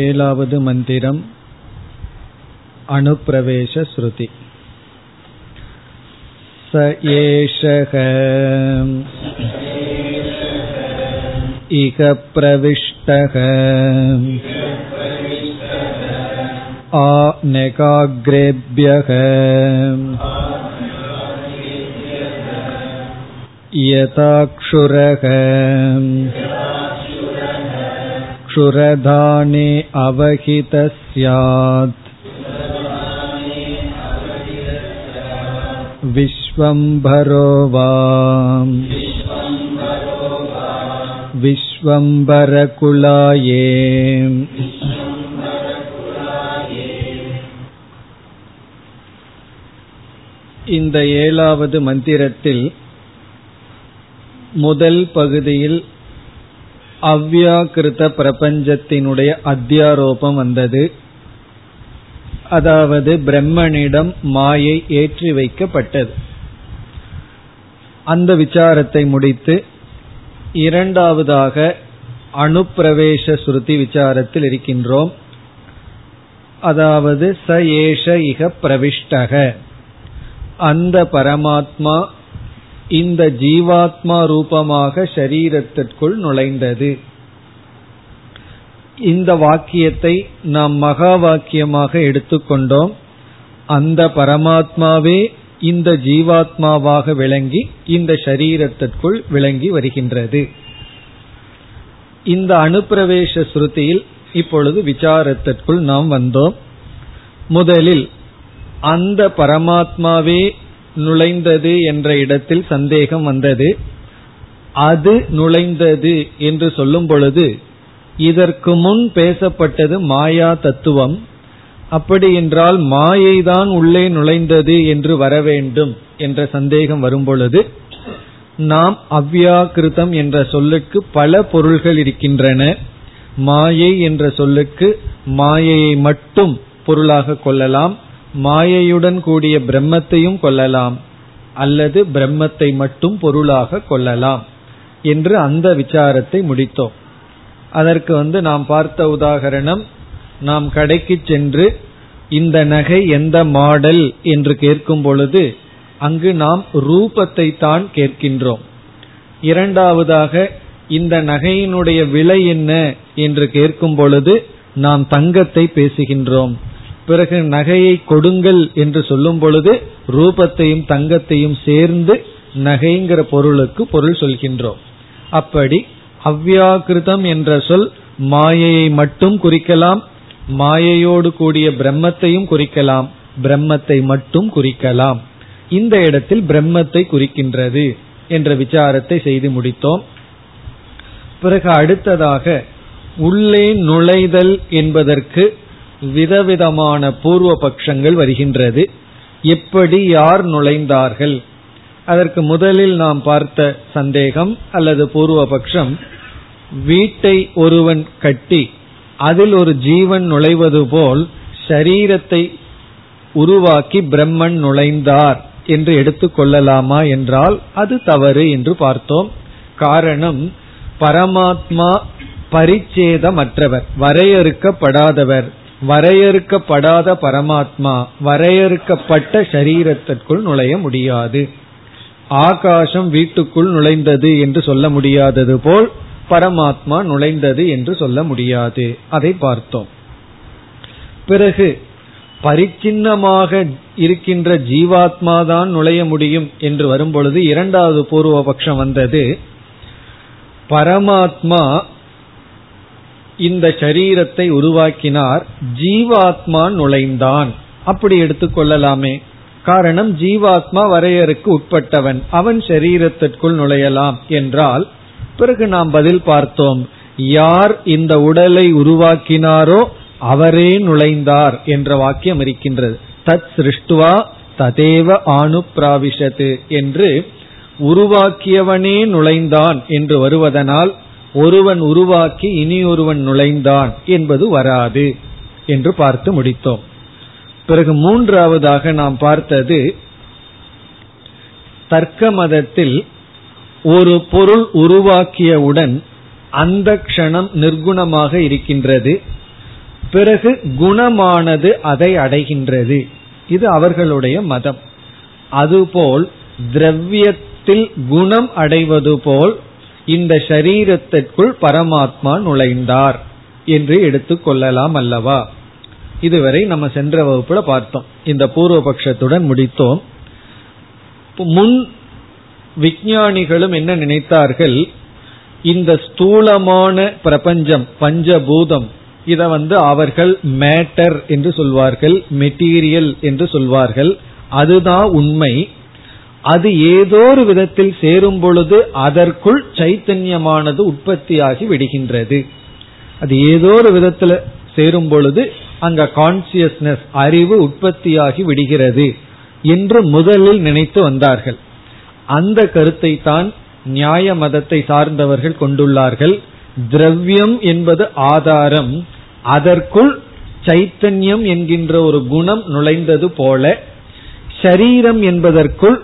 ஏழாவது मन्दिरम् अनुप्रवेशश्रुति स एषः इह प्रविष्टः आनेकाग्रेभ्यः यथाक्षुरः क्षुरधाने अवहित स्यात् विश्वम्भरो वा विश्वम्भरकुलाये இந்த ஏழாவது மந்திரத்தில் முதல் பகுதியில் அவ்யாக்கிருத பிரபஞ்சத்தினுடைய அத்தியாரோபம் வந்தது. அதாவது பிரம்மனிடம் மாயை ஏற்றி வைக்கப்பட்டது. அந்த விசாரத்தை முடித்து இரண்டாவதாக அணுப்பிரவேச ஸ்ருதி விசாரத்தில் இருக்கின்றோம். அதாவது ச ஏஷ இக பிரவிஷ்டக. அந்த பரமாத்மா இந்த ஜீவாத்மா ரூபமாக ஷரீரத்திற்குள் நுழைந்தது. இந்த வாக்கியத்தை நாம் மகா வாக்கியமாக எடுத்துக்கொண்டோம். அந்த பரமாத்மாவே இந்த ஜீவாத்மாவாக விளங்கி இந்த ஷரீரத்திற்குள் விளங்கி வருகின்றது. இந்த அனுப்பிரவேச ஸ்ருதியில் இப்பொழுது விசாரத்திற்குள் நாம் வந்தோம். முதலில் அந்த பரமாத்மாவே நுழைந்தது என்ற இடத்தில் சந்தேகம் வந்தது. அது நுழைந்தது என்று சொல்லும் பொழுது இதற்கு முன் பேசப்பட்டது மாயா தத்துவம். அப்படி என்றால் மாயைதான் உள்ளே நுழைந்தது என்று வர வேண்டும் என்ற சந்தேகம் வரும்பொழுது நாம் அவ்யாக்கிருதம் என்ற சொல்லுக்கு பல பொருள்கள் இருக்கின்றன. மாயை என்ற சொல்லுக்கு மாயையை மட்டும் பொருளாக கொள்ளலாம். மாயையுடன் கூடிய பிரம்மத்தையும் கொள்ளலாம் அல்லது பிரம்மத்தை மட்டும் பொருளாக கொள்ளலாம் என்று அந்த விசாரத்தை முடித்தோம். அதற்கு வந்து நாம் பார்த்த உதாகரணம் நாம் கடைக்கு சென்று இந்த நகை எந்த மாடல் என்று கேட்கும் பொழுது அங்கு நாம் ரூபத்தை தான் கேட்கின்றோம். இரண்டாவதாக இந்த நகையினுடைய விலை என்ன என்று கேட்கும் பொழுது நாம் தங்கத்தை பேசுகின்றோம். பிறகு நகையை கொடுங்கள் என்று சொல்லும் பொழுது ரூபத்தையும் தங்கத்தையும் சேர்ந்து நகைங்கிற பொருளுக்கு பொருள் சொல்கின்றோம். அப்படி அவ்வியாகிருதம் என்ற சொல் மாயையை மட்டும் குறிக்கலாம் மாயையோடு கூடிய பிரம்மத்தையும் குறிக்கலாம் பிரம்மத்தை மட்டும் குறிக்கலாம். இந்த இடத்தில் பிரம்மத்தை குறிக்கின்றது என்ற விசாரத்தை செய்து முடித்தோம். பிறகு அடுத்ததாக உள்ளே நுழைதல் என்பதற்கு விதவிதமான பூர்வ பட்சங்கள் வருகின்றது. எப்படி யார் நுழைந்தார்கள்? அதற்கு முதலில் நாம் பார்த்த சந்தேகம் அல்லது பூர்வ பட்சம் வீட்டை ஒருவன் கட்டி அதில் ஒரு ஜீவன் நுழைவது போல் சரீரத்தை உருவாக்கி பிரம்மன் நுழைந்தார் என்று எடுத்துக்கொள்ளலாமா என்றால் அது தவறு என்று பார்த்தோம். காரணம் பரமாத்மா பரிச்சேதமற்றவர் வரையறுக்கப்படாதவர். வரையறுக்கப்படாத பரமாத்மா வரையறுக்கப்பட்ட சரீரத்திற்குள் நுழைய முடியாது. ஆகாசம் வீட்டுக்குள் நுழைந்தது என்று சொல்ல முடியாதது போல் பரமாத்மா நுழைந்தது என்று சொல்ல முடியாது. அதை பார்த்தோம். பிறகு பரிச்சின்னமாக இருக்கின்ற ஜீவாத்மா தான் நுழைய முடியும் என்று வரும்பொழுது இரண்டாவது பூர்வபக்ஷம் வந்தது. பரமாத்மா இந்த சரீரத்தை உருவாக்கினார் ஜீவாத்மா நுழைந்தான். அப்படி எடுத்துக்கொள்ளலாமே காரணம் ஜீவாத்மா வரையறுக்கு உட்பட்டவன். அவன் சரீரத்திற்குள் நுழையலாம் என்றால் பிறகு நாம் பதில் பார்த்தோம். யார் இந்த உடலை உருவாக்கினாரோ அவரே நுழைந்தார் என்ற வாக்கியம் இருக்கின்றது. தத் சிருஷ்டுவா ததேவ ஆணு என்று உருவாக்கியவனே நுழைந்தான் என்று வருவதனால் ஒருவன் உருவாக்கி இனி ஒருவன் நுழைந்தான் என்பது வராது என்று பார்த்து முடித்தோம். பிறகு மூன்றாவதாக நாம் பார்த்தது தர்க்க மதத்தில் ஒரு பொருள் உருவாக்கியவுடன் அந்த க்ஷணம் நிர்குணமாக இருக்கின்றது. பிறகு குணமானது அதை அடைகின்றது. இது அவர்களுடைய மதம். அதுபோல் திரவியத்தில் குணம் அடைவது போல் இந்த சரீரத்திற்குள் பரமாத்மா நுழைந்தார் என்று எடுத்துக்கொள்ளலாம் அல்லவா? இதுவரை நம்ம சென்ற வகுப்புல பார்த்தோம். இந்த பூர்வபக்ஷத்துடன் முடித்தோம். முன் விஞ்ஞானிகளும் என்ன நினைத்தார்கள்? இந்த ஸ்தூலமான பிரபஞ்சம் பஞ்சபூதம் இத வந்து அவர்கள் மேட்டர் என்று சொல்வார்கள் மெட்டீரியல் என்று சொல்வார்கள். அதுதான் உண்மை. அது ஏதோ ஒரு விதத்தில் சேரும் பொழுது அதற்குள் சைத்தன்யமானது உற்பத்தியாகி விடுகின்றது. அது ஏதோ ஒரு விதத்துல சேரும் பொழுது அங்க கான்சியஸ்னஸ் அறிவு உற்பத்தியாகி விடுகிறது என்று முதலில் நினைத்து வந்தார்கள். அந்த கருத்தை தான் நியாய மதத்தை சார்ந்தவர்கள் கொண்டுள்ளார்கள். திரவியம் என்பது ஆதாரம். அதற்குள் சைத்தன்யம் என்கின்ற ஒரு குணம் நுழைந்தது போல ஷரீரம் என்பதற்குள்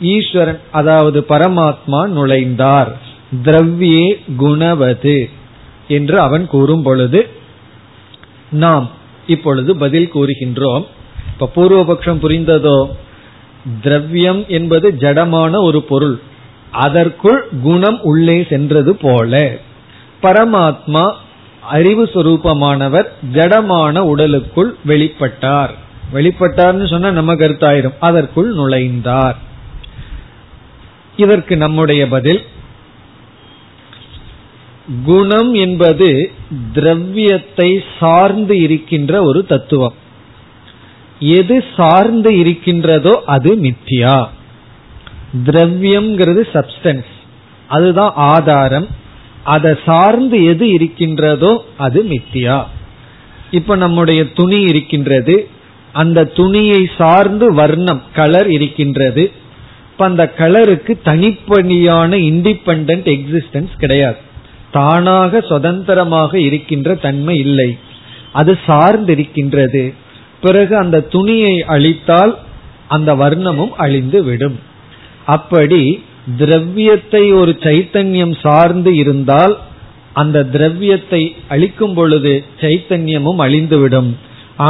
ஈஸ்வரன் அதாவது பரமாத்மா நுழைந்தார். திரவியே குணவது என்று அவன் கூறும் பொழுது நாம் இப்பொழுது பதில் கூறுகின்றோம். இப்ப பூர்வபக்ஷம் புரிந்ததோ? திரவியம் என்பது ஜடமான ஒரு பொருள். அதற்குள் குணம் உள்ளே சென்றது போல. பரமாத்மா அறிவு சுரூபமானவர் ஜடமான உடலுக்குள் வெளிப்பட்டார். வெளிப்பட்டார்னு சொன்னா நம்ம கருத்தாயிரும். அதற்குள் நுழைந்தார். இதற்கு நம்முடைய பதில் குணம் என்பது திரவியத்தை சார்ந்து இருக்கின்ற ஒரு தத்துவம். எது சார்ந்து இருக்கின்றதோ அது மித்தியா. திரவியம்ங்கிறது சப்ஸ்டன்ஸ் அதுதான் ஆதாரம். அதை சார்ந்து எது இருக்கின்றதோ அது மித்தியா. இப்ப நம்முடைய துணி இருக்கின்றது. அந்த துணியை சார்ந்து வர்ணம் கலர் இருக்கின்றது. இப்ப அந்த கலருக்கு தனிப்பணியான இண்டிபெண்ட் எக்ஸிஸ்டன்ஸ் கிடையாது. தானாக சுதந்திரமாக இருக்கின்ற தன்மை இல்லை. அது சார்ந்து இருக்கின்றது பிறகு அந்த துணியை அழித்தால் அந்த வர்ணமும் அழிந்து விடும். அப்படி திரவியத்தை ஒரு சைத்தன்யம் சார்ந்து இருந்தால் அந்த திரவியத்தை அழிக்கும் பொழுது சைத்தன்யமும் அழிந்துவிடும்.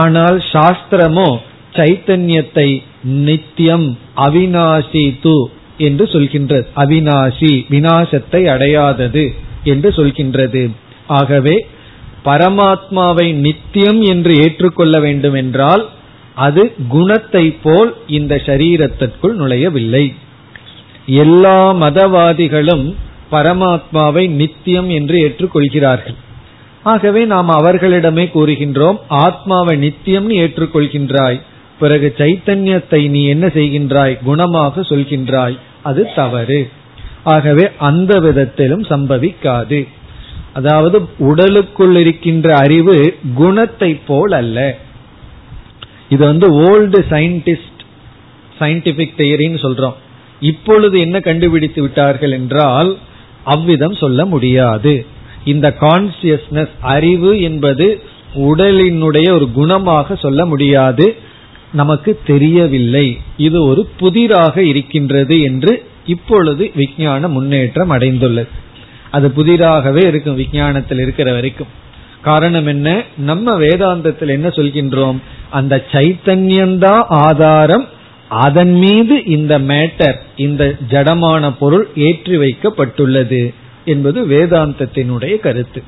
ஆனால் சாஸ்திரமோ சைத்தன்யத்தை நித்தியம் அவினாசி து என்று சொல்கின்றது. அவினாசி வினாசத்தை அடையாதது என்று சொல்கின்றது. ஆகவே பரமாத்மாவை நித்தியம் என்று ஏற்றுக்கொள்ள வேண்டும் என்றால் அது குணத்தை போல் இந்த சரீரத்திற்குள் நுழையவில்லை. எல்லா மதவாதிகளும் பரமாத்மாவை நித்தியம் என்று ஏற்றுக்கொள்கிறார்கள். ஆகவே நாம் அவர்களிடமே கூறுகின்றோம் ஆத்மாவை நித்தியம் ஏற்றுக்கொள்கின்றாய். பிறகு சைத்தன்யத்தை நீ என்ன செய்கின்றாய்? குணமாக சொல்கின்றாய். அது தவறு. ஆகவே அந்த விதத்திலும் சம்பவிக்காது. அதாவது உடலுக்குள் இருக்கின்ற அறிவு குணத்தை போல் அல்ல. இது வந்து ஓல்டு சயின்டிஸ்ட் சயின்டிபிக் தியரின்னு சொல்றோம். இப்பொழுது என்ன கண்டுபிடித்து விட்டார்கள் என்றால் அவ்விதம் சொல்ல முடியாது. இந்த கான்சியஸ்னஸ் அறிவு என்பது உடலினுடைய ஒரு குணமாக சொல்ல முடியாது. நமக்கு தெரியவில்லை. இது ஒரு புதிராக இருக்கின்றது என்று இப்பொழுது விஞ்ஞான முன்னேற்றம் அடைந்துள்ளது. அது புதிராகவே இருக்கும் விஞ்ஞானத்தில் இருக்கிற வரைக்கும். காரணம் என்ன? நம்ம வேதாந்தத்தில் என்ன சொல்கின்றோம்? அந்த சைத்தன்யம்தான் ஆதாரம் அதன் மீது இந்த மேட்டர் இந்த ஜடமான பொருள் ஏற்றி வைக்கப்பட்டுள்ளது என்பது வேதாந்தத்தினுடைய கருத்து.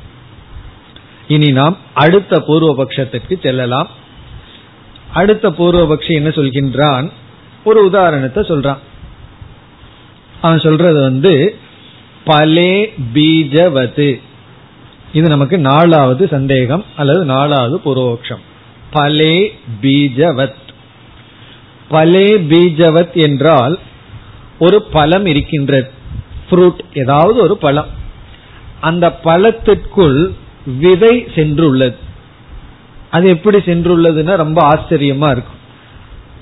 இனி நாம் அடுத்த பூர்வபக்ஷத்திற்கு செல்லலாம். அடுத்த பூர்வபக்ஷி என்ன சொல்கின்றான்? ஒரு உதாரணத்தை சொல்றான். அவன் சொல்றது வந்து பலே பீஜவது. இது நமக்கு நாலாவது சந்தேகம் அல்லது நாலாவது பூர்வபக்ஷம். பலே பீஜவத். பலே பீஜவத் என்றால் ஒரு பழம் இருக்கின்றது ஃப்ரூட் ஏதாவது ஒரு பழம். அந்த பழத்திற்குள் விதை சென்றுள்ளது. அது எப்படி சென்றுள்ளதுன்னா ரொம்ப ஆச்சரியமா இருக்கும்.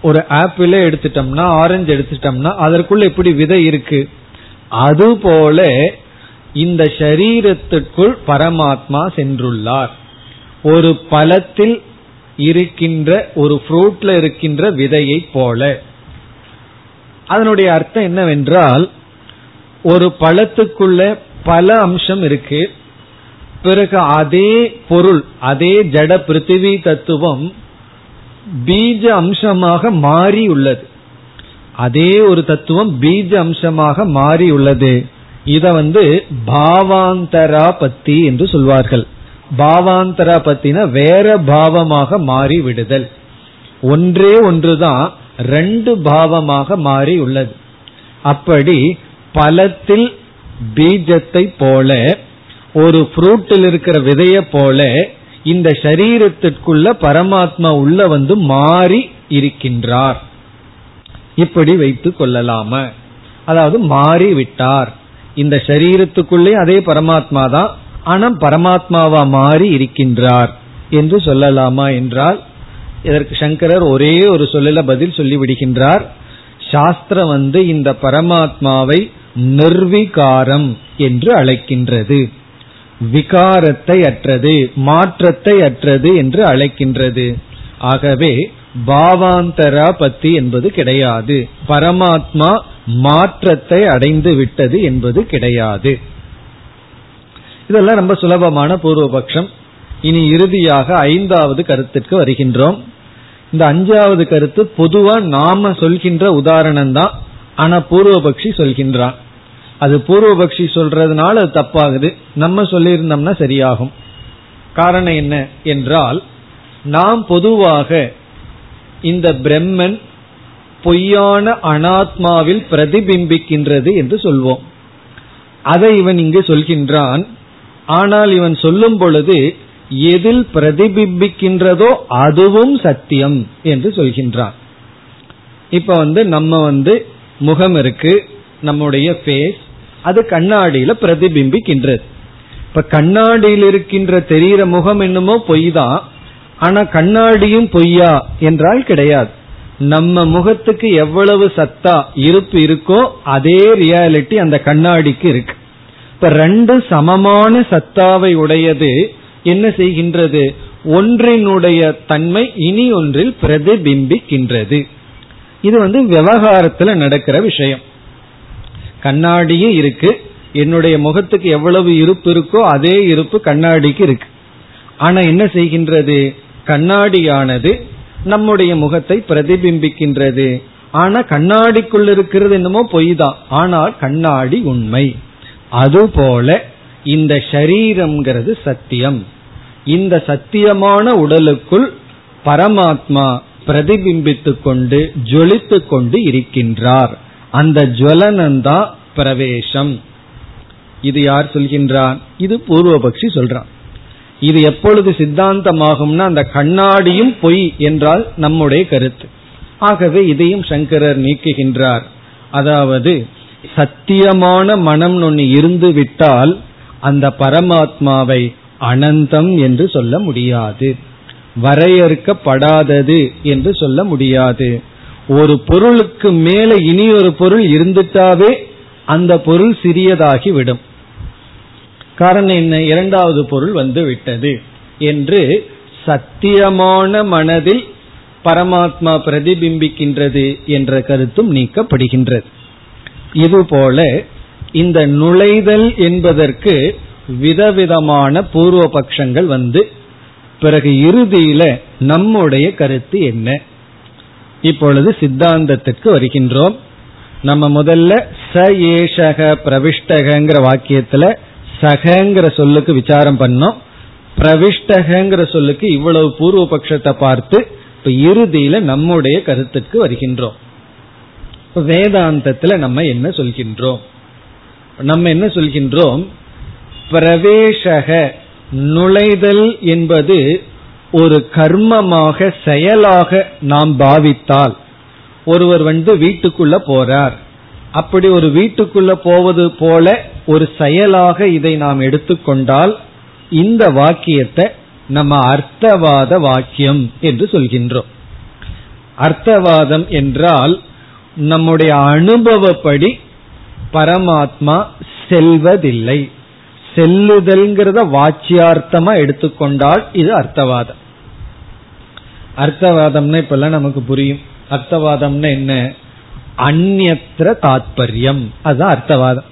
ஒரு ஆப்பிளே எடுத்துட்டோம்னா ஆரஞ்சு எடுத்துட்டோம்னா அதற்குள்ள எப்படி விதை இருக்கு? அதுபோல இந்த சரீரத்திற்குள் பரமாத்மா சென்றுள்ளார். ஒரு பழத்தில் இருக்கின்ற ஒரு ஃப்ரூட்ல இருக்கின்ற விதையை போல. அதனுடைய அர்த்தம் என்னவென்றால் ஒரு பழத்துக்குள்ள பல அம்சம் இருக்கு. பிறகு அதே பொருள் அதே ஜட பிருத்திவி தத்துவம் பீஜ அம்சமாக மாறி உள்ளது அதே ஒரு தத்துவம் பீஜ அம்சமாக மாறி உள்ளது இத வந்து பாவாந்தரா பத்தி என்று சொல்வார்கள். பாவாந்தரா பத்தின வேற பாவமாக மாறி விடுதல் ஒன்றே ஒன்றுதான் ரெண்டு பாவமாக மாறி உள்ளது அப்படி பலத்தில் பீஜத்தை போல ஒரு ஃப்ரூட்டில் இருக்கிற விதைய போல இந்த சரீரத்திற்குள்ள பரமாத்மா உள்ள வந்து மாறி இருக்கின்றார். இப்படி வைத்து கொள்ளலாம? அதாவது மாறி விட்டார் இந்த சரீரத்துக்குள்ளே அதே பரமாத்மா தான் ஆனா பரமாத்மாவா மாறி இருக்கின்றார். என்று சொல்லலாமா என்றால் இதற்கு சங்கரர் ஒரே ஒரு சொல்லல பதில் சொல்லிவிடுகின்றார். சாஸ்திரம் வந்து இந்த பரமாத்மாவை நிர்விகாரம் என்று அழைக்கின்றது. விகாரத்தை அற்றது மாற்றத்தை அற்றது என்று அழைக்கின்றது. ஆகவே பாவாந்தரா பத்தி என்பது கிடையாது. பரமாத்மா மாற்றத்தை அடைந்து விட்டது என்பது கிடையாது. இதெல்லாம் ரொம்ப சுலபமான பூர்வபக்ஷம். இனி இறுதியாக ஐந்தாவது கருத்திற்கு வருகின்றோம். இந்த அஞ்சாவது கருத்து பொதுவா நாம சொல்கின்ற உதாரணம் தான் ஆனா பூர்வபக்ஷி சொல்கின்றான். அது பூர்வபக்ஷி சொல்றதுனால அது தப்பாகுது. நம்ம சொல்லியிருந்தோம்னா சரியாகும். காரணம் என்ன என்றால் நாம் பொதுவாக இந்த பிரம்மன் பொய்யான அனாத்மாவில் பிரதிபிம்பிக்கின்றது என்று சொல்வோம். அதை இவன் இங்கு சொல்கின்றான். ஆனால் இவன் சொல்லும் பொழுது எதில் பிரதிபிம்பிக்கின்றதோ அதுவும் சத்தியம் என்று சொல்கின்றான். இப்ப வந்து நம்ம வந்து முகம் இருக்கு நம்முடைய ஃபேஸ் அது கண்ணாடியில பிரதிபிம்பிக்கின்றது. இப்ப கண்ணாடியில் இருக்கின்ற தெரிகிற முகம் என்னமோ பொய் தான் ஆனா கண்ணாடியும் பொய்யா என்றால் கிடையாது. நம்ம முகத்துக்கு எவ்வளவு சத்தா இருப்பு இருக்கோ அதே ரியாலிட்டி அந்த கண்ணாடிக்கு இருக்கு. இப்ப ரெண்டு சமமான சத்தாவை உடையது என்ன செய்கின்றது? ஒன்றினுடைய தன்மை இனி ஒன்றில் பிரதிபிம்பிக்கின்றது. இது வந்து விவகாரத்துல நடக்கிற விஷயம். கண்ணாடியும் இருக்கு. என்னுடைய முகத்துக்கு எவ்வளவு இருப்பு இருக்கோ அதே இருப்பு கண்ணாடிக்கு இருக்கு. ஆனா என்ன செய்கின்றது? கண்ணாடியானது நம்முடைய முகத்தை பிரதிபிம்பிக்கின்றது. ஆனா கண்ணாடிக்குள் இருக்கிறது என்னமோ பொய் தான் ஆனால் கண்ணாடி உண்மை. அதுபோல இந்த ஷரீரம்ங்கிறது சத்தியம். இந்த சத்தியமான உடலுக்குள் பரமாத்மா பிரதிபிம்பித்துக் கொண்டு ஜொலித்துக் கொண்டு இருக்கின்றார். அந்த ஜுவலனந்தா பிரவேசம் இது யார் சொல்கின்றான்? இது பூர்வபக்ஷி சொல்றான். இது எப்பொழுது சித்தாந்தமாகும்னா அந்த கண்ணாடியும் பொய் என்றால் நம்முடைய கருத்து. ஆகவே இதையும் சங்கரர் நீக்குகின்றார். அதாவது சத்தியமான மனம் ஒன்று இருந்து விட்டால் அந்த பரமாத்மாவை அனந்தம் என்று சொல்ல முடியாது. வரையறுக்கப்படாதது என்று சொல்ல முடியாது. ஒரு பொருளுக்கு மேல இனி ஒரு பொருள் இருந்துட்டாவே அந்த பொருள் சிறியதாகி விடும் காரணம் என்ன? இரண்டாவது பொருள் வந்து விட்டது என்று சத்தியமான மனதில் பரமாத்மா பிரதிபிம்பிக்கின்றது என்ற கருத்தும் நீக்கப்படுகின்றது. இதுபோல இந்த நுழைதல் என்பதற்கு விதவிதமான பூர்வ பட்சங்கள் வந்து பிறகு இறுதியில நம்முடைய கருத்து என்ன? இப்பொழுது சித்தாந்தத்திற்கு வருகின்றோம். நம்ம முதல்ல ச ஏஷக பிரவிஷ்டகங்கிற வாக்கியத்துல சகங்கிற சொல்லுக்கு விசாரம் பண்ணோம். பிரவிஷ்டகங்கிற சொல்லுக்கு இவ்வளவு பூர்வ பட்சத்தை பார்த்து இப்ப இறுதியில நம்முடைய கருத்துக்கு வருகின்றோம். வேதாந்தத்துல நம்ம என்ன சொல்கின்றோம்? நம்ம என்ன சொல்கின்றோம்? பிரவேசக நுழைதல் என்பது ஒரு கர்மமாக செயலாக நாம் பாவித்தால் ஒருவர் வந்து வீட்டுக்குள்ள போறார். அப்படி ஒரு வீட்டுக்குள்ள போவது போல ஒரு செயலாக இதை நாம் எடுத்துக்கொண்டால் இந்த வாக்கியத்தை நம்ம அர்த்தவாத வாக்கியம் என்று சொல்கின்றோம். அர்த்தவாதம் என்றால் நம்முடைய அனுபவப்படி பரமாத்மா செல்வதில்லை. செல்லுதல்ங்கிறத வாச்சியார்த்தமா எடுத்துக்கொண்டால் இது அர்த்தவாதம். அர்த்தவாதம்னா இப்பெல்லாம் நமக்கு புரியும். அர்த்தவாதம்னா என்ன? அந்நத்திர தாத்பரியம். அதுதான் அர்த்தவாதம்.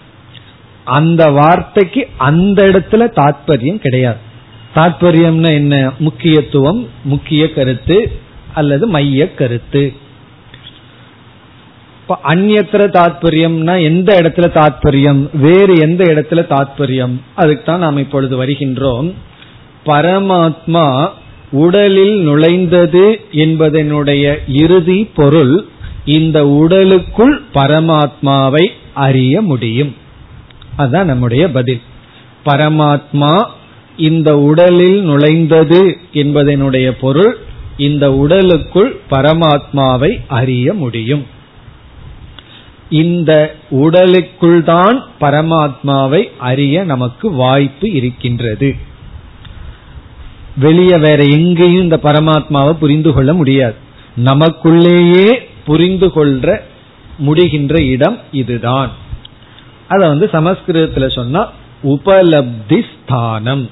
அந்த வார்த்தைக்கு அந்த இடத்துல தாத்பரியம் கிடையாது. தாத்பரியம்னா என்ன? முக்கியத்துவம் முக்கிய கருத்து அல்லது மைய கருத்து. இப்ப அந்நத்திர தாத்பரியம்னா எந்த இடத்துல தாத்பரியம்? வேறு எந்த இடத்துல தாத்பரியம்? அதுக்கு தான் நாம் இப்பொழுது வருகின்றோம். பரமாத்மா உடலில் நுழைந்தது என்பதனுடைய இறுதி பொருள் இந்த உடலுக்குள் பரமாத்மாவை அறிய முடியும். அதுதான் நம்முடைய பதில். பரமாத்மா இந்த உடலில் நுழைந்தது என்பதனுடைய பொருள் இந்த உடலுக்குள் பரமாத்மாவை அறிய முடியும். இந்த உடலுக்குள் தான் பரமாத்மாவை அறிய நமக்கு வாய்ப்பு இருக்கின்றது. வெளியே வேற எங்கேயும் இந்த பரமாத்மாவை புரிந்து கொள்ள முடியாது. நமக்குள்ளேயே புரிந்து கொள்ற முடிகின்ற இடம் இதுதான். அத வந்து சமஸ்கிருதத்துல சொன்னா உபலப்தி ஸ்தானம்.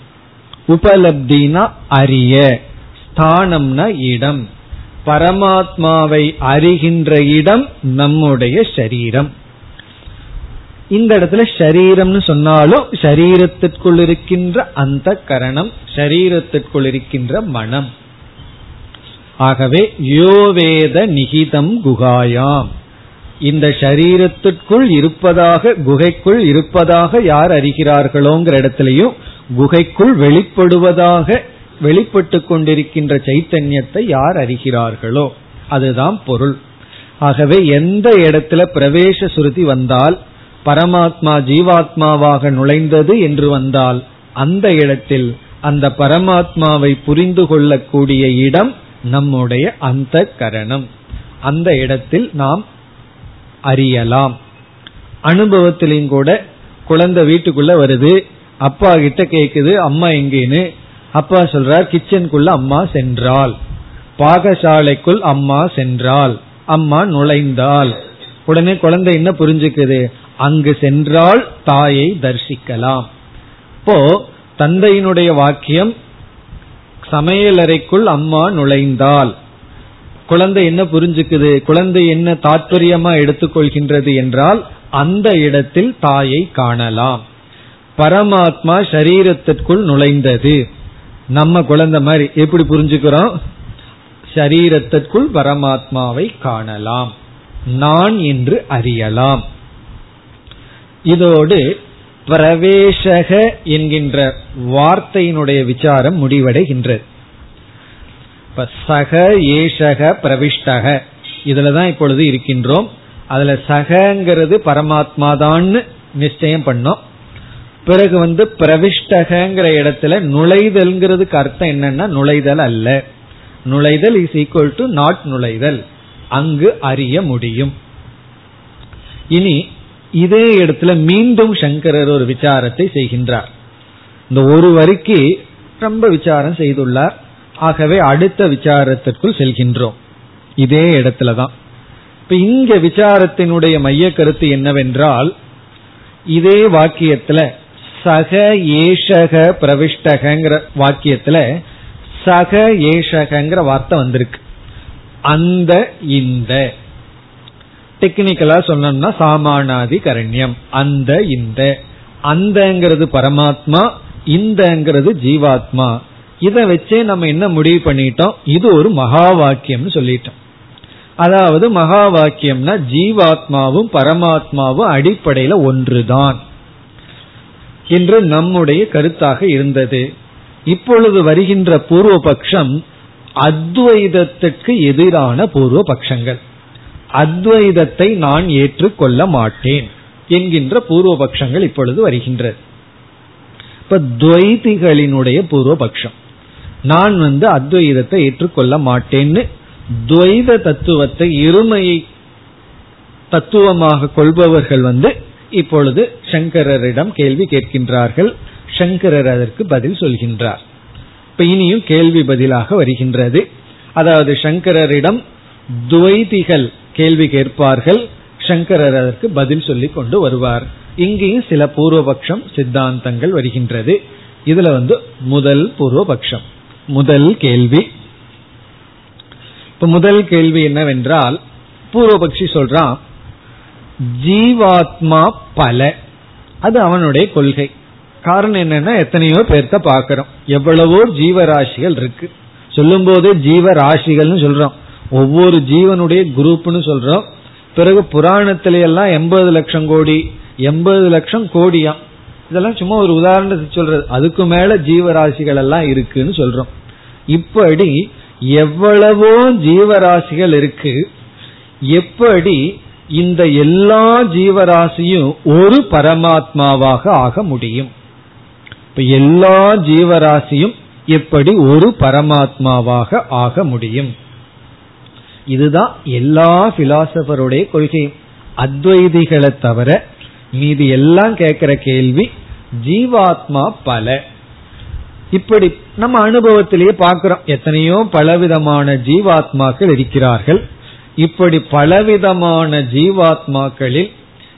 உபலப்தினா அறிய ஸ்தானம்னா இடம். பரமாத்மாவை அறிகின்ற இடம் நம்முடைய சரீரம். இந்த இடத்துல ஷரீரம்னு சொன்னாலும் ஷரீரத்திற்குள் இருக்கின்ற அந்த கரணம் ஷரீரத்திற்குள் இருக்கின்ற மனம். ஆகவே யோவேத நிகிதம் குகாயாம். இந்த ஷரீரத்திற்குள் இருப்பதாக குகைக்குள் இருப்பதாக யார் அறிகிறார்களோங்கிற இடத்திலையும் குகைக்குள் வெளிப்படுவதாக வெளிப்பட்டு கொண்டிருக்கின்ற சைத்தன்யத்தை யார் அறிகிறார்களோ அதுதான் பொருள். ஆகவே எந்த இடத்துல பிரவேச சுருதி வந்தால் பரமாத்மா ஜீவாத்மாவாக நுழைந்தது என்று வந்தால் அந்த இடத்தில் அந்த பரமாத்மாவை புரிந்து கொள்ளக்கூடிய இடம் நம்முடைய அந்த கரணம் அந்த இடத்தில் நாம் அறியலாம். அனுபவத்திலையும் கூட குழந்தை வீட்டுக்குள்ள வருது அப்பா கிட்ட கேக்குது அம்மா எங்கேன்னு அப்பா சொல்றார் கிச்சனுக்குள்ள அம்மா சென்றாள். பாகசாலைக்குள் அம்மா சென்றாள். அம்மா நுழைந்தாள். உடனே குழந்தை என்ன புரிஞ்சுக்குது? அங்கு சென்றால் தாயை தரிசிக்கலாம். இப்போ தந்தையினுடைய வாக்கியம் சமையலறைக்குள் அம்மா நுழைந்தாள். குழந்தை என்ன புரிஞ்சுக்குது? குழந்தை என்ன தாற்பயமா எடுத்துக்கொள்கின்றது என்றால் அந்த இடத்தில் தாயை காணலாம். பரமாத்மா சரீரத்திற்குள் நுழைந்தது. நம்ம குழந்தை மாதிரி எப்படி புரிஞ்சுக்கிறோம்? சரீரத்திற்குள் பரமாத்மாவை காணலாம். நான் என்று அறியலாம். இதோடு பிரவேசக என்கின்ற வார்த்தையினுடைய விசாரம் முடிவடைகின்றது. இப்ப சக ஏஷக பிரவிஷ்டக இதுலதான் இப்பொழுது இருக்கின்றோம். அதுல சகங்கிறது பரமாத்மா தான் நிச்சயம் பண்ணோம். பிறகு வந்து பிரவிஷ்டகங்கிற இடத்துல நுழைதல்ங்கிறதுக்கு அர்த்தம் என்னன்னா நுழைதல் அல்ல. நுழைதல் இஸ் ஈக்குவல் டு நாட் நுழைதல். அங்கு அறிய முடியும். இனி இதே இடத்துல மீண்டும் சங்கரர் ஒரு விசாரத்தை செய்கின்றார். இந்த ஒரு வரிக்கு ரொம்ப விசாரம் செய்துள்ளார். ஆகவே அடுத்த விசாரத்திற்குள் செல்கின்றோம். இதே இடத்துலதான் இப்ப இங்க விசாரத்தினுடைய மைய கருத்து என்னவென்றால் இதே வாக்கியத்துல சக ஏஷக பிரவிஷ்டகங்கிற வாக்கியத்துல சக ஏஷகங்கிற வார்த்தை வந்திருக்கு. அந்த இந்த. டெக்னிக்கலா சொன்னோம்னா சாமானாதி கரண்யம் அந்த இந்த. அந்தங்கிறது பரமாத்மா இந்தங்கிறது ஜீவாத்மா. இதை வச்சே நம்ம என்ன முடிவு பண்ணிட்டோம்? இது ஒரு மகா வாக்கியம்னு சொல்லிட்டோம். அதாவது மகா வாக்கியம்னா ஜீவாத்மாவும் பரமாத்மாவும் அடிப்படையில ஒன்றுதான். என்று நம்முடைய கருத்தாக இருந்தது. இப்பொழுது வருகின்ற பூர்வ பட்சம் அத்வைதத்துக்கு எதிரான பூர்வ பட்சங்கள் அத்வைதத்தை நான் ஏற்றுக்கொள்ள மாட்டேன் என்கின்ற பூர்வ பட்சங்கள் இப்பொழுது வருகின்றது. இப்ப துவைதிகளினுடைய பூர்வ பட்சம் நான் வந்து அத்வைதத்தை ஏற்றுக்கொள்ள மாட்டேன்னு துவைத தத்துவத்தை இருமையை தத்துவமாக கொள்பவர்கள் வந்து இப்பொழுது சங்கரரிடம் கேள்வி கேட்கின்றார்கள். சங்கரர் அதற்கு பதில் சொல்கின்றார். இப்ப இனியும் கேள்வி பதிலாக வருகின்றது. அதாவது சங்கரரிடம் துவைதிகள் கேள்வி கேட்பார்கள். சங்கரர் அதற்கு பதில் சொல்லி கொண்டு வருவார். இங்கேயும் சில பூர்வபக்ஷம் சித்தாந்தங்கள் வருகின்றது. இதுல வந்து முதல் பூர்வபக்ஷம் முதல் கேள்வி. இப்ப முதல் கேள்வி என்னவென்றால் பூர்வபக்ஷி சொல்றான் ஜீவாத்மா பல. அது அவனுடைய கொள்கை. காரணம் என்னன்னா எத்தனையோ பேர்த்த பாக்கிறோம் எவ்வளவோ ஜீவராசிகள் இருக்கு. சொல்லும் போதே ஜீவராசிகள்னு சொல்றோம். ஒவ்வொரு ஜீவனுடைய குரூப்னு சொல்றோம். பிறகு புராணத்தில எல்லாம் எண்பது லட்சம் கோடி எண்பது லட்சம் கோடியா? இதெல்லாம் சும்மா ஒரு உதாரணத்துக்கு சொல்றது. அதுக்கு மேல ஜீவராசிகள் எல்லாம் இருக்குன்னு சொல்றோம். இப்படி எவ்வளவோ ஜீவராசிகள் இருக்கு. எப்படி இந்த எல்லா ஜீவராசியும் ஒரு பரமாத்மாவாக ஆக முடியும். இப்ப எல்லா ஜீவராசியும் எப்படி ஒரு பரமாத்மாவாக ஆக முடியும்? இதுதான் எல்லா பிலாசபருடைய கொள்கையும் அத்வைதிகளை தவிர மீது எல்லாம் கேட்கிற கேள்வி ஜீவாத்மா பல. இப்படி நம்ம அனுபவத்திலேயே பார்க்கிறோம். எத்தனையோ பலவிதமான ஜீவாத்மாக்கள் இருக்கிறார்கள். இப்படி பலவிதமான ஜீவாத்மாக்களில்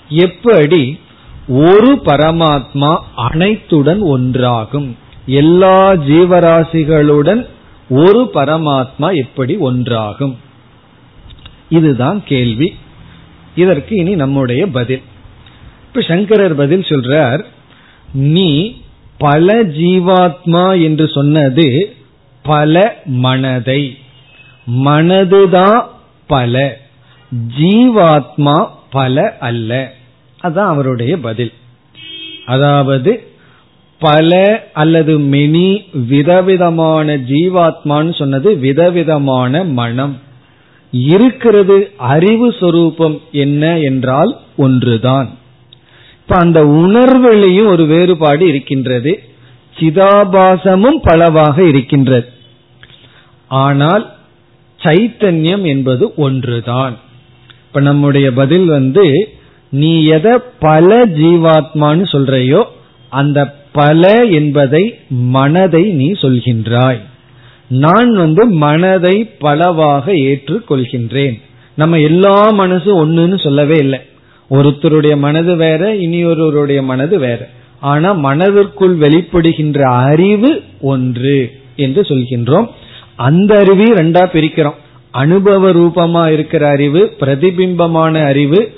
எப்படி ஒரு பரமாத்மா அனைத்துடன் ஒன்றாகும்? எல்லா ஜீவராசிகளுடன் ஒரு பரமாத்மா எப்படி ஒன்றாகும்? இதுதான் கேள்வி. இதற்கு இனி நம்முடைய பதில். இப்ப சங்கரர் பதில் சொல்றார் நீ பல ஜீவாத்மா என்று சொன்னது பல மனதை. மனதுதான் பல ஜீவாத்மா பல அல்ல. அதான் அவருடைய பதில். அதாவது பல அல்லது மெனி விதவிதமான ஜீவாத்மான்னு சொன்னது விதவிதமான மனம். இருக்கிறது அறிவு சொரூபம் என்ன என்றால் ஒன்றுதான். இப்ப அந்த உணர்வுலையும் ஒரு வேறுபாடு இருக்கின்றது. சிதாபாசமும் பலவாக இருக்கின்றது. ஆனால் சைத்தன்யம் என்பது ஒன்றுதான். இப்ப நம்முடைய பதில் வந்து நீ எதை பல ஜீவாத்மான்னு சொல்றையோ அந்த பல என்பதை மனதை நீ சொல்கின்றாய். நான் வந்து மனதை பலவாக ஏற்றுக்கொள்கின்றேன். நம்ம எல்லா மனசும் ஒண்ணுன்னு சொல்லவே இல்லை. ஒருத்தருடைய மனது வேற இனி ஒருவருடைய மனது வேற. ஆனா மனதிற்குள் வெளிப்படுகின்ற அறிவு ஒன்று என்று சொல்கின்றோம். அந்த அறிவி ரெண்டா பிரிக்கிறோம். அனுபவ ரூபமா இருக்கிற அறிவு பிரதிபிம்பமான அறிவு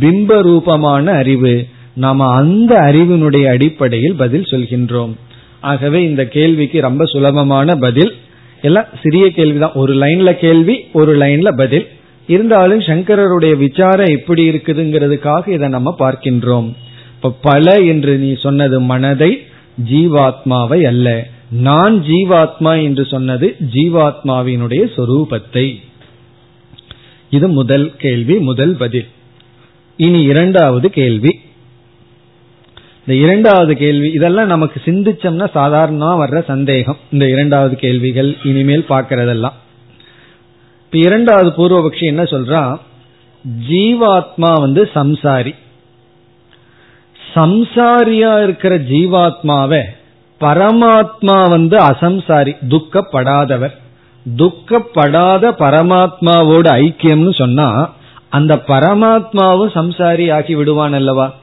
பிம்ப ரூபமான அறிவு. நாம அந்த அறிவினுடைய அடிப்படையில் பதில் சொல்கின்றோம். ஆகவே இந்த கேள்விக்கு ரொம்ப சுலபமான பதில். எல்லாம் சிறிய கேள்விதான். ஒரு லைன்ல கேள்வி ஒரு லைன்ல பதில். இருந்தாலும் சங்கரருடைய விசாரம் எப்படி இருக்குதுங்கிறதுக்காக இதை நம்ம பார்க்கின்றோம். இப்ப பல என்று நீ சொன்னது மனதை ஜீவாத்மாவை அல்ல. நான் ஜீவாத்மா என்று சொன்னது ஜீவாத்மாவினுடைய சொரூபத்தை. இது முதல் கேள்வி முதல் பதில். இனி இரண்டாவது கேள்வி. இந்த இரண்டாவது கேள்வி இதெல்லாம் நமக்கு சிந்திச்சோம்னா சாதாரணமா வர்ற சந்தேகம். இந்த இரண்டாவது கேள்விகள் இனிமேல் பார்க்கறதெல்லாம். இப்ப இரண்டாவது பூர்வபக்ஷி என்ன சொல்றான் ஜீவாத்மா வந்து சம்சாரி. சம்சாரியா இருக்கிற ஜீவாத்மாவை பரமாத்மா வந்து அசம்சாரி துக்கப்படாதவர். துக்கப்படாத பரமாத்மாவோட ஐக்கியம்னு சொன்னா அந்த பரமாத்மாவும் சம்சாரி ஆகி விடுவான் அல்லவா?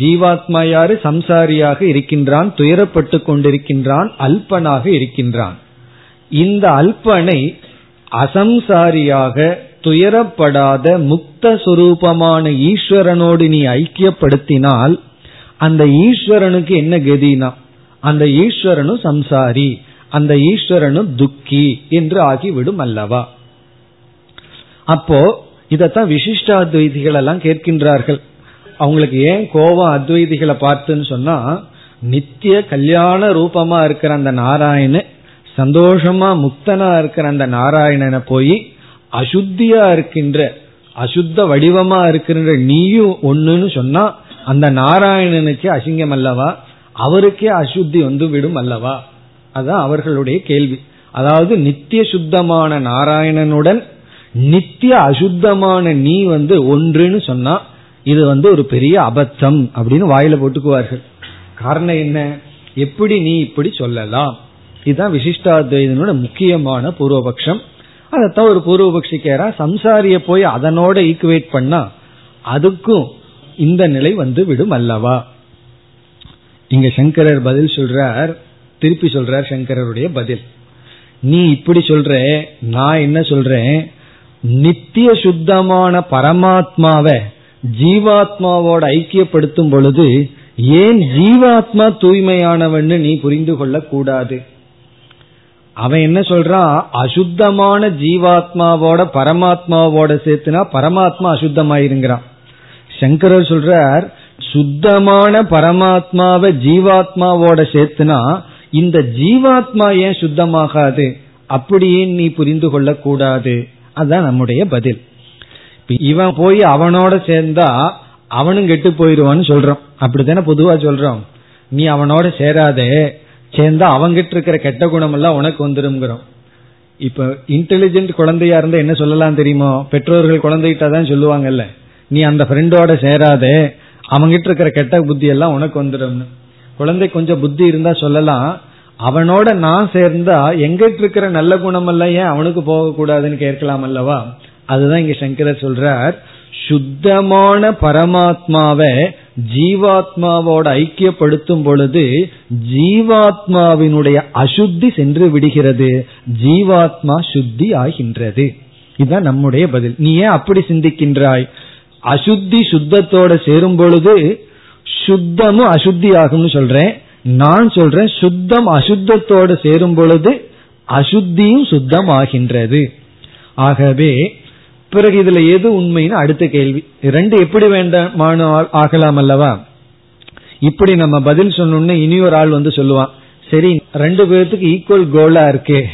ஜீவாத்மா யாரு? சம்சாரியாக இருக்கின்றான் துயரப்பட்டு கொண்டிருக்கின்றான் அல்பனாக இருக்கின்றான். இந்த அல்பனை அசம்சாரியாக துயரப்படாத முக்த சுரூபமான ஈஸ்வரனோடு நீ ஐக்கியப்படுத்தினால் அந்த ஈஸ்வரனுக்கு என்ன கதினா? அந்த ஈஸ்வரனும் சம்சாரி அந்த ஈஸ்வரனும் துக்கி என்று ஆகிவிடும் அல்லவா? அப்போ இதத்தான் விசிஷ்டாத்வைதிகள் எல்லாம் கேட்கின்றார்கள். அவங்களுக்கு ஏன் கோபம் அத்வைதிகளை பார்த்துன்னு சொன்னா நித்திய கல்யாண ரூபமா இருக்கிற அந்த நாராயண சந்தோஷமா முக்தனா இருக்கிற அந்த நாராயணனை போய் அசுத்தியா இருக்கின்ற அசுத்த வடிவமா இருக்கின்ற நீயும் ஒண்ணுன்னு சொன்னா அந்த நாராயணனுக்கு அசிங்கம் அல்லவா? அவருக்கே அசுத்தி வந்து விடும் அல்லவா? அதான் அவர்களுடைய கேள்வி. அதாவது நித்திய சுத்தமான நாராயணனுடன் நித்திய அசுத்தமான நீ வந்து ஒன்றுன்னு சொன்னா இது வந்து ஒரு பெரிய அபத்தம் அப்படின்னு வாயில போட்டுக்குவார்கள். காரணம் என்ன? எப்படி நீ இப்படி சொல்லலாம்? இதுதான் விசிஷ்டாத்வைதனோட முக்கியமான பூர்வபக்ஷம். அதைத்தான் ஒரு பூர்வபக்ஷி சம்சாரிய போய் அதனோட ஈக்குவேட் பண்ணா அதுக்கும் இந்த நிலை வந்து விடும் அல்லவா? இங்க சங்கரர் பதில் சொல்றார் திருப்பி சொல்றார் சங்கரருடைய பதில். நீ இப்படி சொல்ற நான் என்ன சொல்றேன் நித்திய சுத்தமான பரமாத்மாவை ஜீவாத்மாவோட ஐக்கியப்படுத்தும் பொழுது ஏன் ஜீவாத்மா தூய்மையானவன்னு நீ புரிந்து கொள்ள கூடாது அவன் என்ன சொல்றான்? அசுத்தமான ஜீவாத்மாவோட பரமாத்மாவோட சேர்த்துனா பரமாத்மா அசுத்தமாயிருங்கிறான். சங்கரர் சொல்றார் சுத்தமான பரமாத்மாவை ஜீவாத்மாவோட சேர்த்துனா இந்த ஜீவாத்மா ஏன் சுத்தமாகாது? அப்படியே நீ புரிந்து கொள்ள கூடாது அதுதான் நம்முடைய பதில். இவன் போய் அவனோட சேர்ந்தா அவனும் கெட்டு போயிருவான்னு சொல்றோம். அப்படித்தானே பொதுவா சொல்றோம். நீ அவனோட சேராதே சேர்ந்தா அவங்கிட்ட இருக்கிற கெட்ட குணம் எல்லாம் உனக்கு வந்துருங்கிறோம் இப்ப இன்டெலிஜென்ட் குழந்தையா இருந்தா என்ன சொல்லலாம் தெரியுமோ? பெற்றோர்கள் குழந்தைகிட்ட தான் சொல்லுவாங்கல்ல. நீ அந்த ஃப்ரெண்டோட சேராதே அவங்கிட்ட இருக்கிற கெட்ட புத்தி எல்லாம் உனக்கு வந்துடும் குழந்தை கொஞ்சம் புத்தி இருந்தா சொல்லலாம். அவனோட நான் சேர்ந்தா எங்கிட்ட இருக்கிற நல்ல குணம் எல்லாம் ஏன் அவனுக்கு போகக்கூடாதுன்னு கேட்கலாம் அல்லவா? அதுதான் இங்க சங்கரர் சொல்றார். சுத்தமான பரமாத்மாவை ஜீவாத்மாவோட ஐக்கியப்படுத்தும் பொழுது ஜீவாத்மாவினுடைய அசுத்தி சென்று விடுகிறது. ஜீவாத்மா சுத்தி ஆகின்றது. இதுதான் நம்முடைய பதில். நீ ஏன் அப்படி சிந்திக்கின்றாய்? அசுத்தி சுத்தத்தோட சேரும் பொழுது சுத்தமும் அசுத்தி ஆகும்னு சொல்றேன். நான் சொல்றேன் சுத்தம் அசுத்தத்தோடு சேரும் பொழுது அசுத்தியும் சுத்தம் ஆகின்றது ஆகவே பிறகு இதுல எது உண்மைன்னு அடுத்த கேள்வி. ரெண்டு எப்படி வேண்டாமான ஆகலாம் அல்லவா? இப்படி நம்ம பதில் சொன்னோம்னு இனி ஒரு ஆள் வந்து சொல்லுவான். சரி ரெண்டு பேர்த்துக்கு ஈக்குவல் கோலா இருக்கே.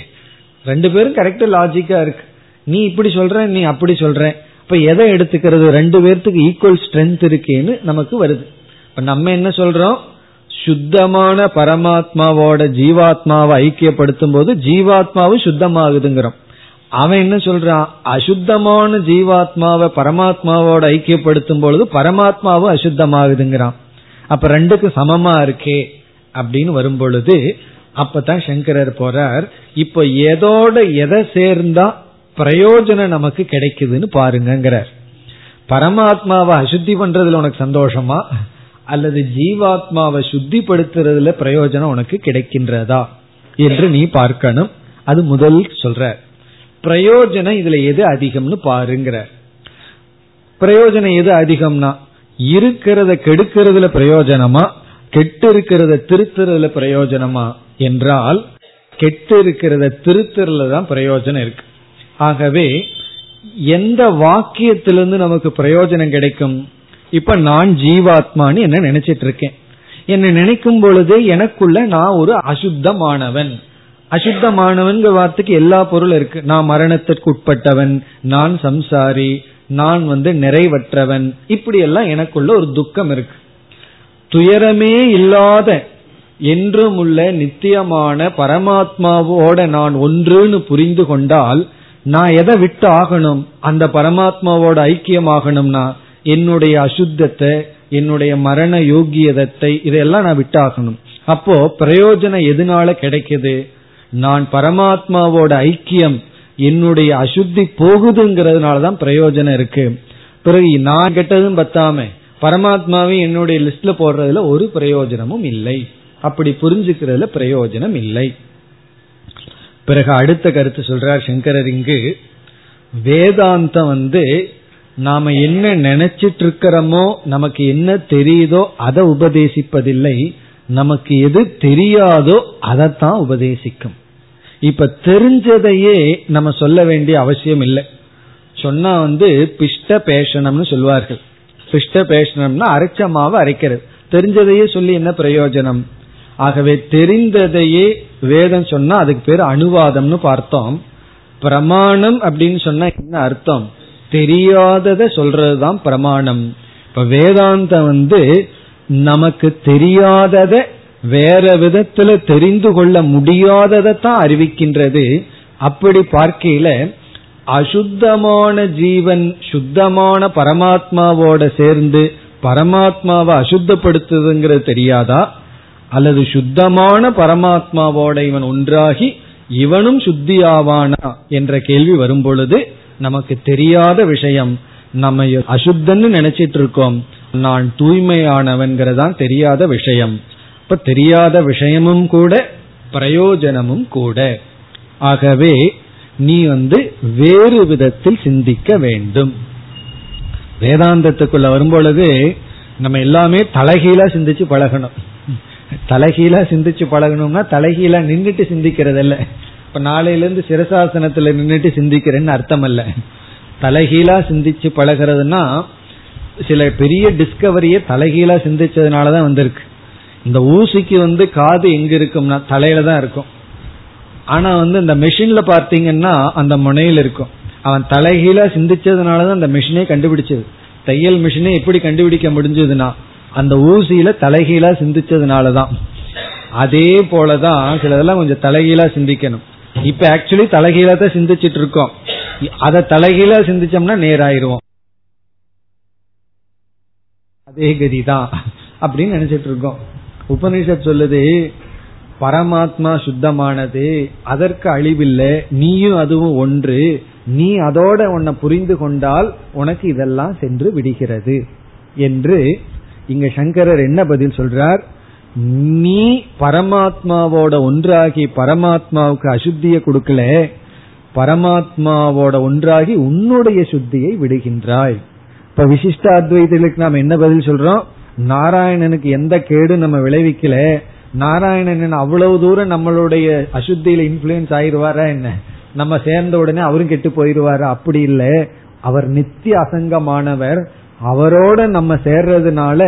ரெண்டு பேரும் கரெக்டா லாஜிக்கா இருக்கு. நீ இப்படி சொல்ற நீ அப்படி சொல்ற. இப்ப எதை எடுத்துக்கிறது? ரெண்டு பேர்த்துக்கு ஈக்குவல் ஸ்ட்ரென்த் இருக்கேன்னு நமக்கு வருது. இப்ப நம்ம என்ன சொல்றோம்? சுத்தமான பரமாத்மாவோட ஜீவாத்மாவை ஐக்கியப்படுத்தும் போது ஜீவாத்மாவும் சுத்தமாகுதுங்கிறோம். அவன் என்ன சொல்றான்? அசுத்தமான ஜீவாத்மாவை பரமாத்மாவோட ஐக்கியப்படுத்தும் பொழுது பரமாத்மாவும் அசுத்தமாகுதுங்கிறான். அப்ப ரெண்டுக்கு சமமா இருக்கே அப்படின்னு வரும் பொழுது அப்பதான் சங்கரர் போறார். இப்ப எதோட எதை சேர்ந்தா பிரயோஜனம் நமக்கு கிடைக்குதுன்னு பாருங்கிறார் பரமாத்மாவை அசுத்தி பண்றதுல உனக்கு சந்தோஷமா? அல்லது ஜீவாத்மாவை சுத்திப்படுத்துறதுல பிரயோஜனம் உனக்கு கிடைக்கின்றதா? என்று நீ பார்க்கணும். அது முதல் சொல்ற பிரயோஜனம் இதுல எது அதிகம்னு பாருங்கிற பிரயோஜனம் எது அதிகம்னா இருக்கிறத கெடுக்கிறதுல பிரயோஜனமா? கெட்டு இருக்கிறத திருத்துறதுல பிரயோஜனமா? என்றால் கெட்டு இருக்கிறத திருத்துறதுல தான் பிரயோஜனம் இருக்கு. ஆகவே எந்த வாக்கியத்திலிருந்து நமக்கு பிரயோஜனம் கிடைக்கும்? இப்ப நான் ஜீவாத்மான்னு என்ன நினைச்சிட்டு இருக்கேன். என்னை நினைக்கும் பொழுது எனக்குள்ள நான் ஒரு அசுத்தமானவன். அசுத்தமானவன் வார்த்தைக்கு எல்லா பொருள் இருக்கு. நான் மரணத்திற்கு உட்பட்டவன் நான் சம்சாரி நான் வந்து நிறைவற்றவன். இப்படி எல்லாம் எனக்குள்ள ஒரு துக்கம் இருக்கு. துயரமே இல்லாத என்றும் உள்ள நித்தியமான பரமாத்மாவோட நான் ஒன்றுன்னு புரிந்து கொண்டால் நான் எதை விட்டு ஆகணும் அந்த பரமாத்மாவோட ஐக்கியம் ஆகணும்னா என்னுடைய அசுத்தத்தை என்னுடைய மரண யோகியதத்தை இதையெல்லாம் நான் விட்டாகணும். அப்போ பிரயோஜனம் எதனால கிடைக்குது? நான் பரமாத்மாவோட ஐக்கியம் என்னுடைய அசுத்தி போகுதுங்கிறதுனால தான் பிரயோஜனம் இருக்கு. பிறகு நான் கெட்டதும் பத்தாம பரமாத்மாவை என்னுடைய லிஸ்ட்ல போடுறதுல ஒரு பிரயோஜனமும் இல்லை. அப்படி புரிஞ்சுக்கிறதுல பிரயோஜனம் இல்லை. பிறகு அடுத்த கருத்து சொல்றார் சங்கரர் இங்கு வேதாந்தம் வந்து நாம என்ன நினைச்சிட்டு இருக்கிறோமோ நமக்கு என்ன தெரியுதோ அதை உபதேசிப்பதில்லை நமக்கு எது தெரியாதோ அதைத்தான் உபதேசிக்கும். இப்ப தெரிஞ்சதையே நம்ம சொல்ல வேண்டிய அவசியம் இல்லை. சொன்னா வந்து பிஷ்ட பேஷணம்னு சொல்வார்கள். பிஷ்ட பேஷணம்னா அரைச்சமாவை அரைக்கிறது. தெரிஞ்சதையே சொல்லி என்ன பிரயோஜனம்? ஆகவே தெரிந்ததையே வேதம் சொன்னா அதுக்கு பேர் அனுவாதம்னு பார்த்தோம். பிரமாணம் அப்படின்னு சொன்னா என்ன அர்த்தம்? தெரியாததை சொல்றதுதான் பிரமாணம். இப்ப வேதாந்தம் வந்து நமக்கு தெரியாதத வேற விதத்துல தெரிந்து கொள்ள முடியாததை தான் அறிவிக்கின்றது. அப்படி பார்க்கையில அசுத்தமான ஜீவன் சுத்தமான பரமாத்மாவோட சேர்ந்து பரமாத்மாவை அசுத்தப்படுத்துதுங்கிறது தெரியாதா? அல்லது சுத்தமான பரமாத்மாவோட இவன் ஒன்றாகி இவனும் சுத்தியாவானா என்ற கேள்வி வரும்பொழுது நமக்கு தெரியாத விஷயம் நம்ம அசுத்தன்னு நினைச்சிட்டு இருக்கோம் நான் தூய்மையானவன்கிறதான் தெரியாத விஷயம். இப்ப தெரியாத விஷயமும் கூட பிரயோஜனமும் கூட. ஆகவே நீ வந்து வேறு விதத்தில் சிந்திக்க வேண்டும். வேதாந்தத்துக்குள்ள வரும்பொழுது நம்ம எல்லாமே தலைகீழா சிந்திச்சு பழகணும். தலைகீழா சிந்திச்சு பழகணும்னா தலைகீழா நின்றுட்டு சிந்திக்கிறது இல்ல இப்ப நாளையில இருந்து சிரசாசனத்துல நின்றுட்டு சிந்திக்கிறேன்னு அர்த்தம் அல்ல தலைகீழா சிந்திச்சு பழகிறதுனா சில பெரிய டிஸ்கவரியே தலைகீழா சிந்திச்சதுனாலதான் வந்திருக்கு. இந்த ஊசிக்கு வந்து காது எங்க இருக்கும்னா தலையில தான் இருக்கும். ஆனா வந்து இந்த மெஷின்ல பார்த்தீங்கன்னா அந்த முனையில் இருக்கும். அவன் தலைகீழா சிந்திச்சதுனாலதான் அந்த மிஷினே கண்டுபிடிச்சது. தையல் மிஷினே எப்படி கண்டுபிடிக்க முடிஞ்சதுன்னா அந்த ஊசியில தலைகீழா சிந்திச்சதுனாலதான். அதே போலதான் சிலதெல்லாம் கொஞ்சம் தலைகீழா சிந்திக்கணும். இப்ப ஆக்சுவலி தலைகீழா தான் சிந்திச்சிட்டு இருக்கோம் அதை தலைகீழா சிந்திச்சோம்னா நேராயிருவோம். அதே கதிதான் அப்படின்னு நினைச்சிட்டு இருக்கோம் உபனிஷத் சொல்லுது பரமாத்மா சுத்தமானது அதற்கு அழிவில்லை நீயும் அதுவும் ஒன்று நீ அதோட உன்னை புரிந்து கொண்டால் உனக்கு இதெல்லாம் சென்று விடுகிறது என்று இங்க சங்கரர் என்ன பதில் சொல்றார்? நீ பரமாத்மாவோட ஒன்றாகி பரமாத்மாவுக்கு அசுத்தியை கொடுக்கல பரமாத்மாவோட ஒன்றாகி உன்னுடைய சுத்தியை விடுகின்றாய். இப்ப விசிஷ்ட அத்வைதலுக்கு நாம் என்ன பதில் சொல்றோம்? நாராயணனுக்கு எந்த கேடு நம்ம விளைவிக்கல நாராயணன் அவ்வளவு தூரம் நம்மளுடைய அசுத்தியில இன்ஃபுளுயன்ஸ் ஆயிடுவாரா என்ன? நம்ம சேர்ந்த உடனே அவரும் கெட்டு போயிருவாரு? அப்படி இல்ல. அவர் நித்திய அசங்கமானவர் அவரோட நம்ம சேர்றதுனால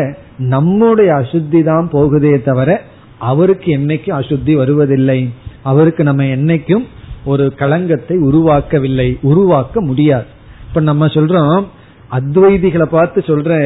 நம்முடைய அசுத்தி தான் போகுதே தவிர அவருக்கு என்னைக்கும் அசுத்தி வருவதில்லை. அவருக்கு நம்ம என்னைக்கும் ஒரு களங்கத்தை உருவாக்கவில்லை உருவாக்க முடியாது. இப்ப நம்ம சொல்றோம் அத்வைதிகளை பார்த்து சொல்ற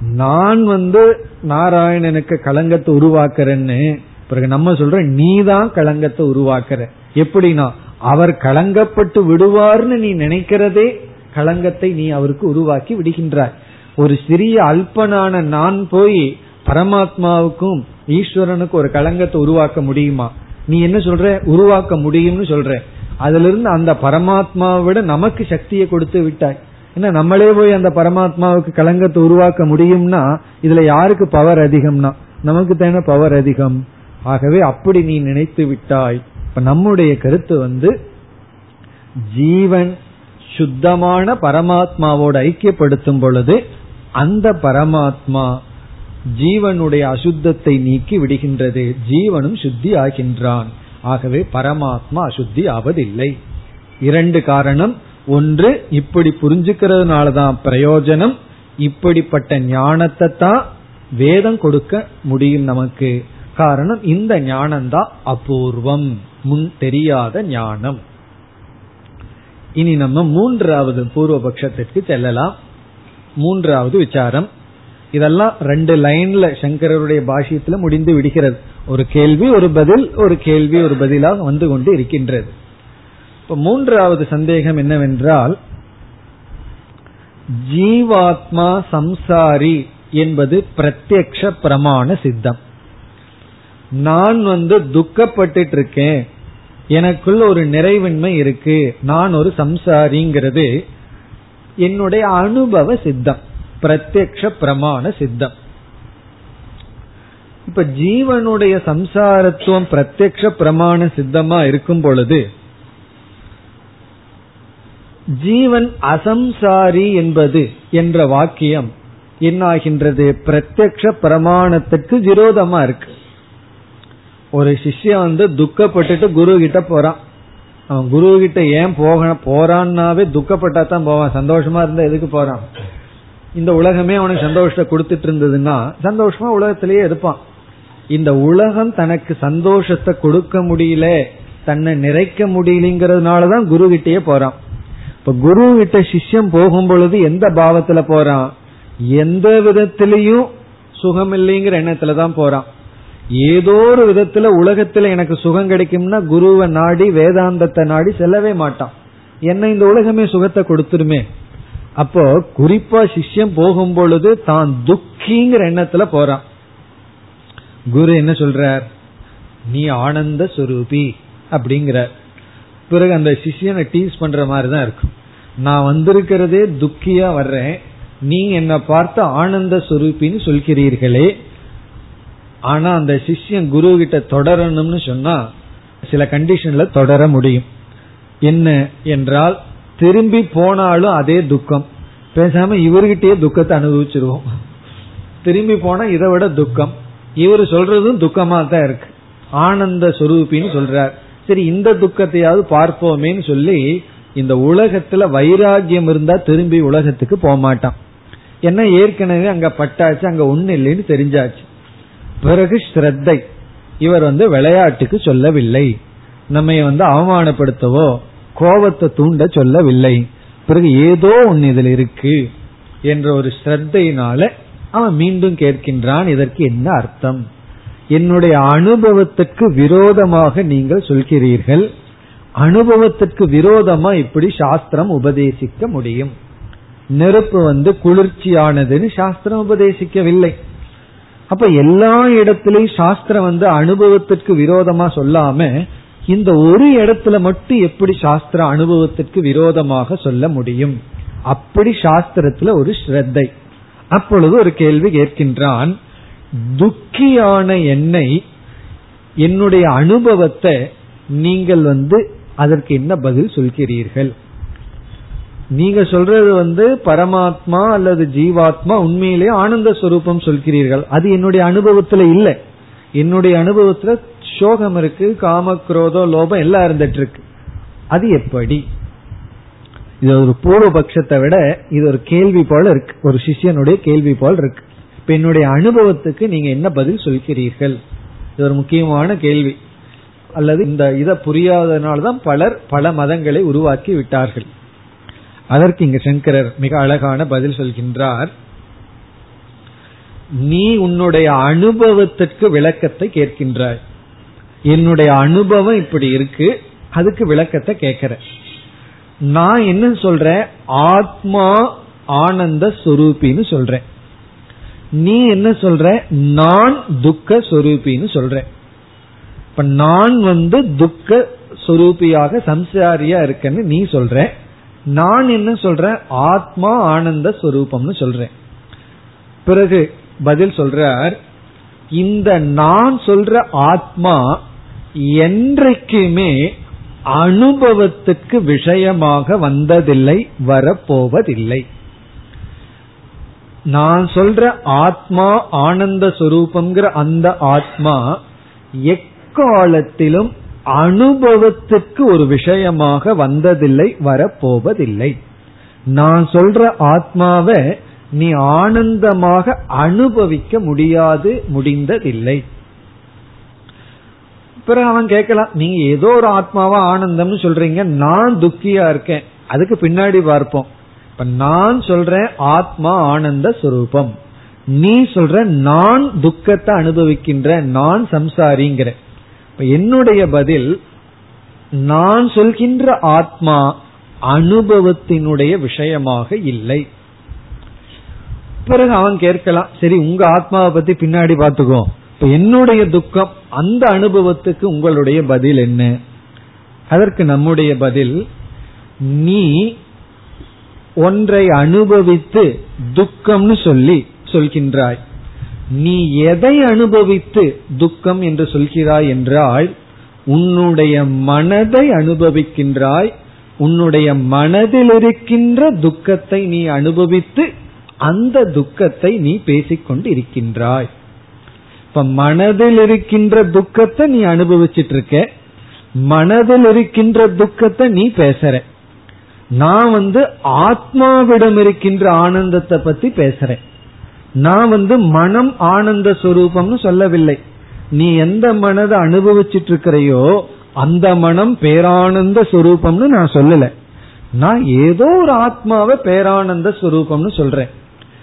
நான் வந்து நாராயணனுக்கு களங்கத்தை உருவாக்குறேன்னு பிறகு நம்ம சொல்ற நீ தான் களங்கத்தை உருவாக்குற. எப்படின்னா அவர் களங்கப்பட்டு விடுவார்னு நீ நினைக்கிறதே களங்கத்தை நீ அவருக்கு உருவாக்கி விடுகின்றாய். ஒரு சிறிய அல்பனான நான் போய் பரமாத்மாவுக்கும் ஈஸ்வரனுக்கும் ஒரு களங்கத்தை உருவாக்க முடியுமா? நீ என்ன சொல்ற? உருவாக்க முடியும்னு சொல்ற. அதுல இருந்து அந்த பரமாத்மாவை விட நமக்கு சக்தியை கொடுத்து விட்டாய். என்ன நம்மளே போய் அந்த பரமாத்மாவுக்கு களங்கத்தை உருவாக்க முடியும்னா இதுல யாருக்கு பவர் அதிகம்னா? நமக்கு தானே பவர் அதிகம். ஆகவே அப்படி நீ நினைத்து விட்டாய். இப்ப நம்முடைய கருத்து வந்து ஜீவன் சுத்தமான பரமாத்மாவோடு ஐக்கியப்படுத்தும் பொழுது அந்த பரமாத்மா ஜீவனுடைய அசுத்தத்தை நீக்கி விடுகின்றது. ஜீவனும் சுத்தி ஆகின்றான் ஆகவே பரமாத்மா அசுத்தி ஆவதில்லை. இரண்டு காரணம். ஒன்று இப்படி புரிஞ்சுக்கிறதுனாலதான் பிரயோஜனம். இப்படிப்பட்ட ஞானத்தை தான் வேதம் கொடுக்க முடியும் நமக்கு. காரணம் இந்த ஞானம்தான் அபூர்வம். முன் தெரியாத ஞானம். இனி நம்ம மூன்றாவது பூர்வபக்ஷத்திற்கு செல்லலாம். மூன்றாவது விசாரம். இதெல்லாம் ரெண்டு லைன்ல சங்கரருடைய பாஷ்யத்துல முடிந்து விடுகிறது. ஒரு கேள்வி ஒரு பதில் ஒரு கேள்வி ஒரு பதிலாக வந்து கொண்டு இருக்கின்றது. இப்ப மூன்றாவது சந்தேகம் என்னவென்றால் ஜீவாத்மா சம்சாரி என்பது பிரத்யக்ஷ பிரமாண சித்தம். நான் வந்து துக்கப்பட்டு இருக்கேன் எனக்குள்ள ஒரு நிறைவின்மை இருக்கு. நான் ஒரு சம்சாரிங்கிறது. என்னுடைய அனுபவ சித்தம் பிரத்யக்ஷ பிரமாண சித்தம். இப்ப ஜீவனுடைய சம்சாரத்துவம் பிரத்யக்ஷ பிரமாண சித்தமா இருக்கும் பொழுது ஜீவன் அசம்சாரி என்பது என்ற வாக்கியம் என்னாகின்றது? பிரத்யக்ஷ பிரமாணத்துக்கு விரோதமா இருக்கு. ஒரு சிஷ்யன் வந்து துக்கப்பட்டுட்டு குரு கிட்ட போறான். அவன் குரு கிட்ட ஏன் போக போறான்னாவே துக்கப்பட்டா தான் போவான். சந்தோஷமா இருந்தா எதுக்கு போறான்? இந்த உலகமே அவனுக்கு சந்தோஷத்தை கொடுத்துட்டு இருந்ததுன்னா சந்தோஷமா உலகத்திலேயே இருப்பான். இந்த உலகம் தனக்கு சந்தோஷத்தை கொடுக்க முடியல தன்னை நிறைக்க முடியலங்கிறதுனாலதான் குரு கிட்டயே போறான். இப்ப குரு கிட்ட சிஷ்யம் போகும் பொழுது எந்த பாவத்துல போறான்? எந்த விதத்திலையும் சுகம் இல்லைங்கிற எண்ணத்துல தான் போறான். ஏதோ ஒரு விதத்துல உலகத்துல எனக்கு சுகம் கிடைக்கும்னா குருவை நாடி வேதாந்தத்தை நாடி செல்லவே மாட்டான். என்ன இந்த உலகமே சுகத்தை கொடுத்துருமே? அப்போ குறிப்பா சிஷ்யம் போகும் பொழுது தான் துக்கிங்கிற எண்ணத்துல போறான். குரு என்ன சொல்றார்? நீ ஆனந்த சுரூபி அப்படிங்கிறார். பிறகு அந்த சிஷியனை டீஸ் பண்ற மாதிரி தான் இருக்கும். நான் வந்திருக்கிறதே துக்கியா வர்றேன். நீ என்ன பார்த்து ஆனந்த சுரூபின்னு சொல்கிறீர்களே. ஆனா அந்த சிஷ்யன் குரு கிட்ட தொடரணும்னு சொன்னா சில கண்டிஷன்ல தொடர முடியும். என்ன என்றால் திரும்பி போனாலும் அதே துக்கம். பேசாம இவர்கிட்டயே துக்கத்தை அனுபவிச்சிருவோம். திரும்பி போனா இதை விட துக்கம். இவர் சொல்றதும் துக்கமா தான் இருக்கு. ஆனந்த சுரூபின்னு சொல்றார். சரி இந்த துக்கத்தையாவது பார்ப்போமேன்னு சொல்லி இந்த உலகத்துல வைராகியம் இருந்தா திரும்பி உலகத்துக்கு போக மாட்டான் ஏன்னா ஏற்கனவே அங்க பட்டாச்சு அங்க ஒண்ணு இல்லைன்னு தெரிஞ்சாச்சு. பிறகு ஸ்ரத்தை. இவர் வந்து விளையாட்டுக்கு சொல்லவில்லை. நம்ம வந்து அவமானப்படுத்தவோ கோபத்தை தூண்ட சொல்லவில்லை. பிறகு ஏதோ ஒன்னு இதில் இருக்கு என்ற ஒரு ஸ்ரத்தையினால அவன் மீண்டும் கேட்கின்றான். இதற்கு என்ன அர்த்தம்? என்னுடைய அனுபவத்துக்கு விரோதமாக நீங்கள் சொல்கிறீர்கள். அனுபவத்துக்கு விரோதமா இப்படி சாஸ்திரம் உபதேசிக்க முடியும். நெருப்பு வந்து குளிர்ச்சியானதுன்னு சாஸ்திரம் உபதேசிக்கவில்லை. அப்ப எல்லா இடத்திலையும் சாஸ்திரம் வந்து அனுபவத்திற்கு விரோதமா சொல்லாம இந்த ஒரு இடத்துல மட்டும் எப்படி சாஸ்திர அனுபவத்திற்கு விரோதமாக சொல்ல முடியும்? அப்படி சாஸ்திரத்துல ஒரு ஸ்ரத்தை. அப்பொழுது ஒரு கேள்வி கேட்கின்றான் துக்கியான என்னை என்னுடைய அனுபவத்தை நீங்கள் வந்து அதற்கு என்ன பதில் சொல்கிறீர்கள்? நீங்க சொல்றது வந்து பரமாத்மா அல்லது ஜீவாத்மா உண்மையிலேயே ஆனந்த ஸ்வரூபம் சொல்கிறீர்கள். அது என்னுடைய அனுபவத்துல இல்லை. என்னுடைய அனுபவத்துல சோகம் இருக்கு காம குரோதோ லோபம் எல்லாம் இருந்துட்டு இருக்கு அது எப்படி? இது ஒரு பூர்வபக்ஷத்தை விட இது ஒரு கேள்வி போல இருக்கு. ஒரு சிஷியனுடைய கேள்வி போல் இருக்கு. இப்ப என்னுடைய அனுபவத்துக்கு நீங்க என்ன பதில் சொல்கிறீர்கள்? இது ஒரு முக்கியமான கேள்வி. அல்லது இந்த இதை புரியாதனால்தான் பலர் பல மதங்களை உருவாக்கி விட்டார்கள். அதற்கு இங்கு சங்கரர் மிக அழகான பதில் சொல்கின்றார். நீ உன்னுடைய அனுபவத்திற்கு விளக்கத்தை கேட்கின்றாய். என்னுடைய அனுபவம் இப்படி இருக்கு அதுக்கு விளக்கத்தை கேட்கிற. நான் என்ன சொல்றேன்? ஆத்மா ஆனந்த சுரூபின்னு சொல்றேன். நீ என்ன சொல்ற? நான் துக்க சொரூபின்னு சொல்றேன். இப்ப நான் வந்து துக்க சொரூபியாக சம்சாரியா இருக்கேன்னு நீ சொல்ற. நான் என்ன சொல்றேன்? ஆத்மா ஆனந்த ஸ்வரூபம்னு சொல்றேன். பிறகு பதில் சொல்றார் இந்த நான் சொல்ற ஆத்மா என்றைக்குமே அனுபவத்துக்கு விஷயமாக வந்ததில்லை வரப்போவதில்லை. நான் சொல்ற ஆத்மா ஆனந்த சுரூபம்ங்கிற அந்த ஆத்மா எக்காலத்திலும் அனுபவத்துக்கு ஒரு விஷயமாக வந்ததில்லை வரப்போவதில்லை. நான் சொல்ற ஆத்மாவை நீ ஆனந்தமாக அனுபவிக்க முடியாது முடிந்ததில்லை. பிறகு அவன் கேட்கலாம் நீங்க ஏதோ ஒரு ஆத்மாவா ஆனந்தம்னு சொல்றீங்க நான் துக்கியா இருக்கேன். அதுக்கு பின்னாடி பார்ப்போம். இப்ப நான் சொல்றேன் ஆத்மா ஆனந்த சுரூபம். நீ சொல்ற நான் துக்கத்தை அனுபவிக்கின்ற நான் சம்சாரிங்கிற. என்னுடைய பதில் நான் சொல்கின்ற ஆத்மா அனுபவத்தினுடைய விஷயமாக இல்லை. பிறகு அவன் கேட்கலாம் சரி உங்க ஆத்மாவை பத்தி பின்னாடி பாத்துக்கோ இப்ப என்னுடைய துக்கம் அந்த அனுபவத்துக்கு உங்களுடைய பதில் என்ன? அதற்கு நம்முடைய பதில் நீ ஒன்றை அனுபவித்து துக்கம்னு சொல்லி சொல்கின்றாய். நீ எதை அனுபவித்து துக்கம் என்று சொல்கிறாய் என்றால் உன்னுடைய மனதை அனுபவிக்கின்றாய் உன்னுடைய மனதில் இருக்கின்ற துக்கத்தை நீ அனுபவித்து அந்த துக்கத்தை நீ பேசிக்கொண்டு இருக்கின்றாய் இப்ப மனதில் இருக்கின்ற துக்கத்தை நீ அனுபவிச்சிட்டு இருக்க மனதில் இருக்கின்ற துக்கத்தை நீ பேசுற. நான் வந்து ஆத்மாவிடம் இருக்கின்ற ஆனந்தத்தை பத்தி பேசுறேன். நான் வந்து மனம் ஆனந்த சுரூபம்னு சொல்லவில்லை. நீ எந்த மனதை அனுபவிச்சிட்டு இருக்கிறையோ அந்த மனம் பேரானந்த சுரூபம்னு நான் சொல்லல. நான் ஏதோ ஒரு ஆத்மாவை பேரானந்த சுரூபம்னு சொல்றேன்.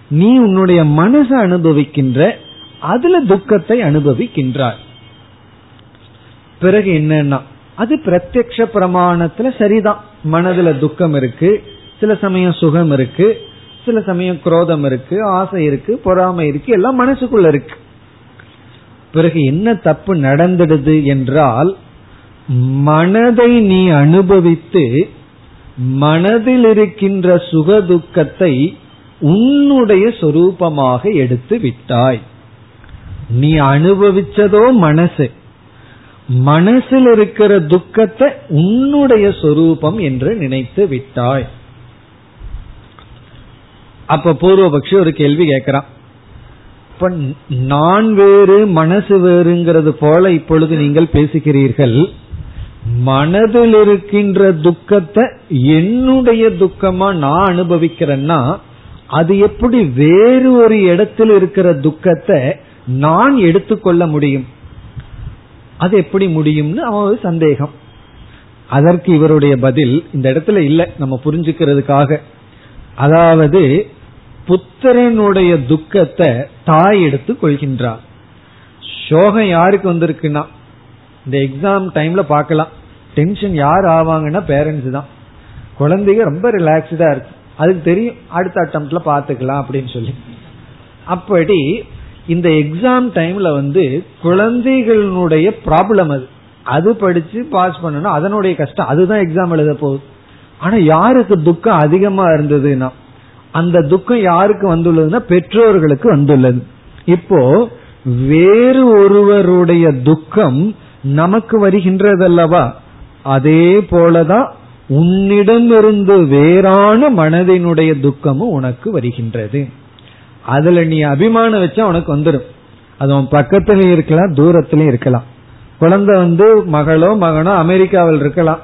நீ உன்னுடைய மனசை அனுபவிக்கின்ற அதுல துக்கத்தை அனுபவிக்கின்றாய். பிறகு என்னன்னா அது பிரத்யக்ஷ பிரமாணத்துல சரிதான். மனதுல துக்கம் இருக்கு சில சமயம் சுகம் இருக்கு சில சமயம் குரோதம் இருக்கு ஆசை இருக்கு பொறாமை இருக்கு எல்லாம் மனசுக்குள்ள இருக்கு. பிறகு என்ன தப்பு நடந்துடுது என்றால் மனதை நீ அனுபவித்து மனதில் இருக்கின்ற சுக துக்கத்தை உன்னுடைய சொரூபமாக எடுத்து விட்டாய். நீ அனுபவிச்சதோ மனசு. மனசில் இருக்கிற துக்கத்தை உன்னுடைய சொரூபம் என்று நினைத்து விட்டாய். அப்ப பூர்வபக்ஷி ஒரு கேள்வி கேட்கிறான். இப்ப நான் வேறு மனசு வேறுங்கிறது போல இப்பொழுது நீங்கள் பேசுகிறீர்கள். மனதில் இருக்கின்ற துக்கத்தை என்னுடைய துக்கமா நான் அனுபவிக்கிறேன்னா அது எப்படி வேறு ஒரு இடத்தில் இருக்கிற துக்கத்தை நான் எடுத்துக்கொள்ள முடியும்? அது எப்படி முடியும்னு அவன் சந்தேகம். அதற்கு இவருடைய பதில் இந்த இடத்துல இல்லை. நம்ம புரிஞ்சுக்கிறதுக்காக. அதாவது புத்திரனுடைய துக்கத்தை தாய் எடுத்து கொள்கின்றார் சோகம் யாருக்கு வந்திருக்குன்னா இந்த எக்ஸாம் டைம்ல பார்க்கலாம். டென்ஷன் யார் ஆவாங்கன்னா பேரண்ட்ஸ் தான். குழந்தைங்க ரொம்ப ரிலாக்ஸ்டா இருக்கு. அதுக்கு தெரியும் அடுத்த அட்டம்ப்ட்ல பாத்துக்கலாம் அப்படின்னு சொல்லி. அப்படி இந்த எக்ஸாம் டைம்ல வந்து குழந்தைகளுடைய ப்ராப்ளம் அது. அது படிச்சு பாஸ் பண்ணணும் அதனுடைய கஷ்டம். அதுதான் எக்ஸாம் எழுத போகுது. ஆனா யாருக்கு துக்கம் அதிகமா இருந்ததுன்னா அந்த துக்கம் யாருக்கு வந்துள்ளதுன்னா பெற்றோர்களுக்கு வந்துள்ளது. இப்போ வேறு ஒருவருடைய துக்கம் நமக்கு வருகின்றதல்லவா? அதே போலதான் உன்னிடமிருந்து வேறான மனதினுடைய துக்கமும் உனக்கு வருகின்றது. அதுல நீ அபிமானம் வச்சா உனக்கு வந்துடும் அது உன் பக்கத்திலயும் இருக்கலாம் தூரத்திலயும் இருக்கலாம். குழந்தை வந்து மகளோ மகனோ அமெரிக்காவில் இருக்கலாம்.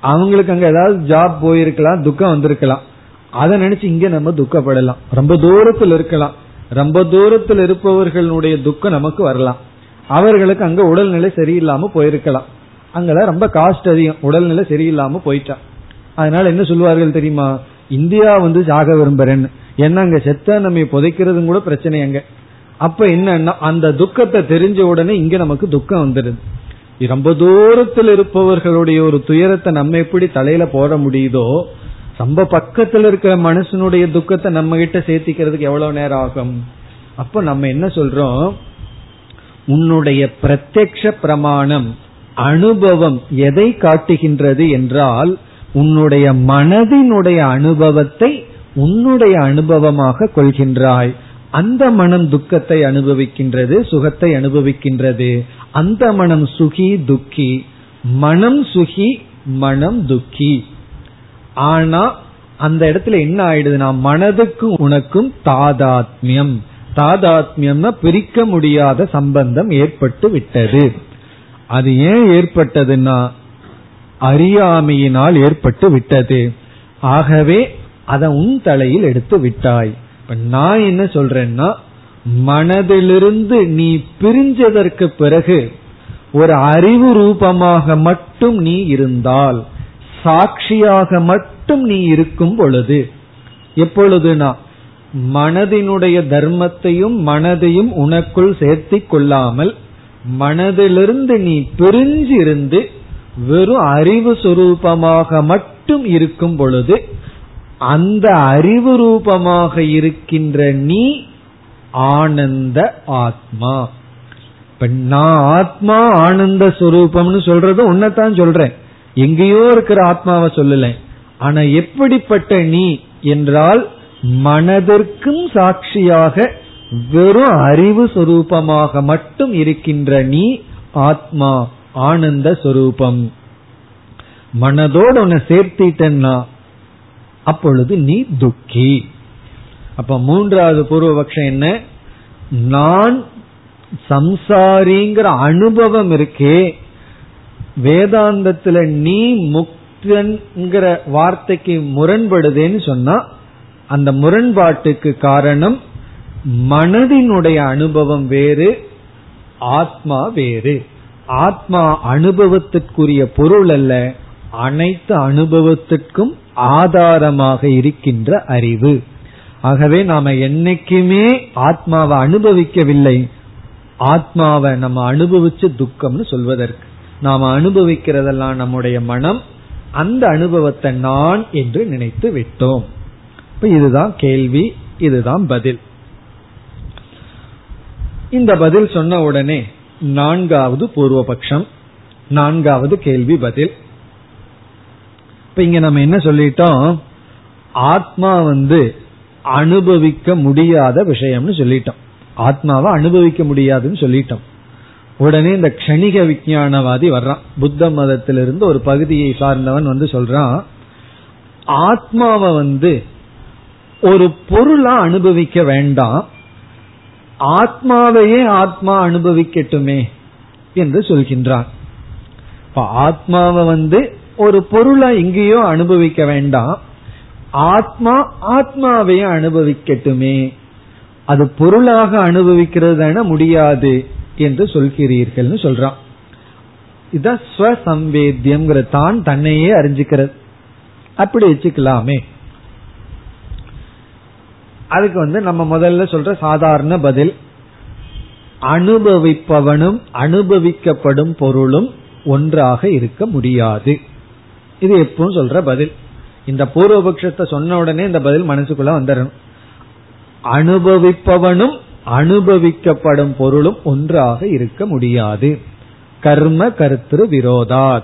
அவங்களுக்கு அங்க ஏதாவது ஜாப் போயிருக்கலாம் துக்கம் வந்திருக்கலாம். அதை நினைச்சு இங்க நம்ம துக்கப்படலாம். ரொம்ப தூரத்தில் இருக்கலாம். ரொம்ப தூரத்தில் இருப்பவர்களுடைய துக்கம் நமக்கு வரலாம். அவர்களுக்கு அங்க உடல்நிலை சரியில்லாம போயிருக்கலாம். அங்கெல்லாம் ரொம்ப காஸ்ட் அதிகம். உடல்நிலை சரியில்லாம போயிட்டான். அதனால என்ன சொல்லுவார்கள் தெரியுமா? இந்தியா வந்து சாக விரும்புறேன்னு. ஏன்னா அங்க செத்த நம்ம புதைக்கிறதும் கூட பிரச்சனை அங்க. அப்ப என்னன்னா அந்த துக்கத்தை தெரிஞ்ச உடனே இங்க நமக்கு துக்கம் வந்துடுது. ரொம்ப தூரத்தில் இருப்பவர்களுடைய ஒரு துயரத்தை நம்ம எப்படி தலையில போட முடியுதோ ரொம்ப பக்கத்துல இருக்கிற மனுஷனுடைய துக்கத்தை நம்ம கிட்ட சேர்த்திக்கிறதுக்கு எவ்வளவு நேரம் ஆகும்? அப்ப நம்ம என்ன சொல்றோம்? உன்னுடைய பிரத்யக்ஷ பிரமாணம் அனுபவம் எதை காட்டுகின்றது என்றால் உன்னுடைய மனதினுடைய அனுபவத்தை உன்னுடைய அனுபவமாக கொள்கின்றாய். அந்த மனம் துக்கத்தை அனுபவிக்கின்றது சுகத்தை அனுபவிக்கின்றது. அந்த மனம் சுகி துக்கி மனம் சுகி மனம் துக்கி. ஆனா அந்த இடத்துல என்ன ஆயிடுதுன்னா மனதுக்கும் உனக்கும் தாதாத்மியம். தாதாத்மியம்னா பிரிக்க முடியாத சம்பந்தம் ஏற்பட்டு விட்டது. அது ஏன் ஏற்பட்டதுன்னா அறியாமையினால் ஏற்பட்டு விட்டது. ஆகவே அதை உன் தலையில் எடுத்து விட்டாய். இப்ப நான் என்ன சொல்றேன்னா மனதிலிருந்து நீ பிரிஞ்சதற்கு பிறகு ஒரு அறிவு ரூபமாக மட்டும் நீ இருந்தால் சாட்சியாக மட்டும் நீ இருக்கும் பொழுது எப்பொழுதுனா மனதினுடைய தர்மத்தையும் மனதையும் உனக்குள் சேர்த்தி கொள்ளாமல் மனதிலிருந்து நீ பிரிஞ்சிருந்து வெறும் அறிவு சுரூபமாக மட்டும் இருக்கும் பொழுது அந்த அறிவு ரூபமாக இருக்கின்ற நீ ஆனந்த ஆத்மா. இப்ப நான் ஆத்மா ஆனந்த சுரூபம்னு சொல்றது உன்னைத்தான் சொல்றேன். எங்கேயோ இருக்கிற ஆத்மாவை சொல்லல. ஆனா எப்படிப்பட்ட நீ என்றால் மனதிற்கும் சாட்சியாக வெறும் அறிவு சொரூபமாக மட்டும் இருக்கின்ற நீ ஆத்மா ஆனந்த சொரூபம். மனதோடு உன்னை சேர்த்திட்டன்னா அப்பொழுது நீ துக்கி. அப்ப மூன்றாவது பூர்வபக்ஷம் என்ன? நான் சம்சாரிங்கிற அனுபவம் இருக்கே வேதாந்தத்துல நீ முக்தன்கிற வார்த்தைக்கு முரண்படுதேன்னு சொன்னா அந்த முரண்பாட்டுக்கு காரணம் மனதினுடைய அனுபவம் வேறு ஆத்மா வேறு. ஆத்மா அனுபவத்திற்குரிய பொருள் அல்ல அனைத்து அனுபவத்திற்கும் ஆதாரமாக இருக்கின்ற அறிவு. ஆகவே நாம என்னைக்குமே ஆத்மாவை அனுபவிக்கவில்லை. ஆத்மாவை நம்ம அனுபவிச்சு துக்கம்னு சொல்வதற்கு. நாம் அனுபவிக்கிறதெல்லாம் நம்முடைய மனம் அந்த அனுபவத்தை நான் என்று நினைத்து விட்டோம். இதுதான் கேள்வி இதுதான் பதில். இந்த பதில் சொன்ன உடனே நான்காவது பூர்வபக்ஷம் நான்காவது கேள்வி பதில். இப்ப இங்க நம்ம என்ன சொல்லிட்டோம்? ஆத்மா வந்து அனுபவிக்க முடியாத விஷயம்னு சொல்லிட்டோம். ஆத்மாவை அனுபவிக்க முடியாதுன்னு சொல்லிட்டோம். உடனே இந்த க்ஷணிக விஜயானவாதி வர்றான். புத்த மதத்திலிருந்து ஒரு பகுதியை சார்ந்தவன் வந்து சொல்றான் ஆத்மாவை வந்து ஒரு பொருளா அனுபவிக்க வேண்டாம். ஆத்மாவையே ஆத்மா அனுபவிக்கட்டுமே என்று சொல்கின்றான். ஆத்மாவை வந்து ஒரு பொருளை எங்கேயோ அனுபவிக்க வேண்டாம். ஆத்மா ஆத்மாவையே அனுபவிக்கட்டுமே. அது பொருளாக அனுபவிக்கிறது முடியாது. என்று சொல்கிறீர்கள் சொல்றான். இதான் ஸ்வசம்வேத்தியம் தான் தன்னையே அறிஞ்சுக்கிறது. அப்படி வச்சுக்கலாமே. அதுக்கு வந்து நம்ம முதல்ல சொல்ற சாதாரண பதில் அனுபவிப்பவனும் அனுபவிக்கப்படும் பொருளும் ஒன்றாக இருக்க முடியாது. இது எப்பவும் சொல்ற பதில். இந்த பூர்வபக்ஷத்தை சொன்ன உடனே இந்த பதில் மனசுக்குள்ள வந்துடணும். அனுபவிப்பவனும் அனுபவிக்கப்படும் பொருளும் ஒன்றாக இருக்க முடியாது. கர்ம கர்த்திரு விரோதாத்.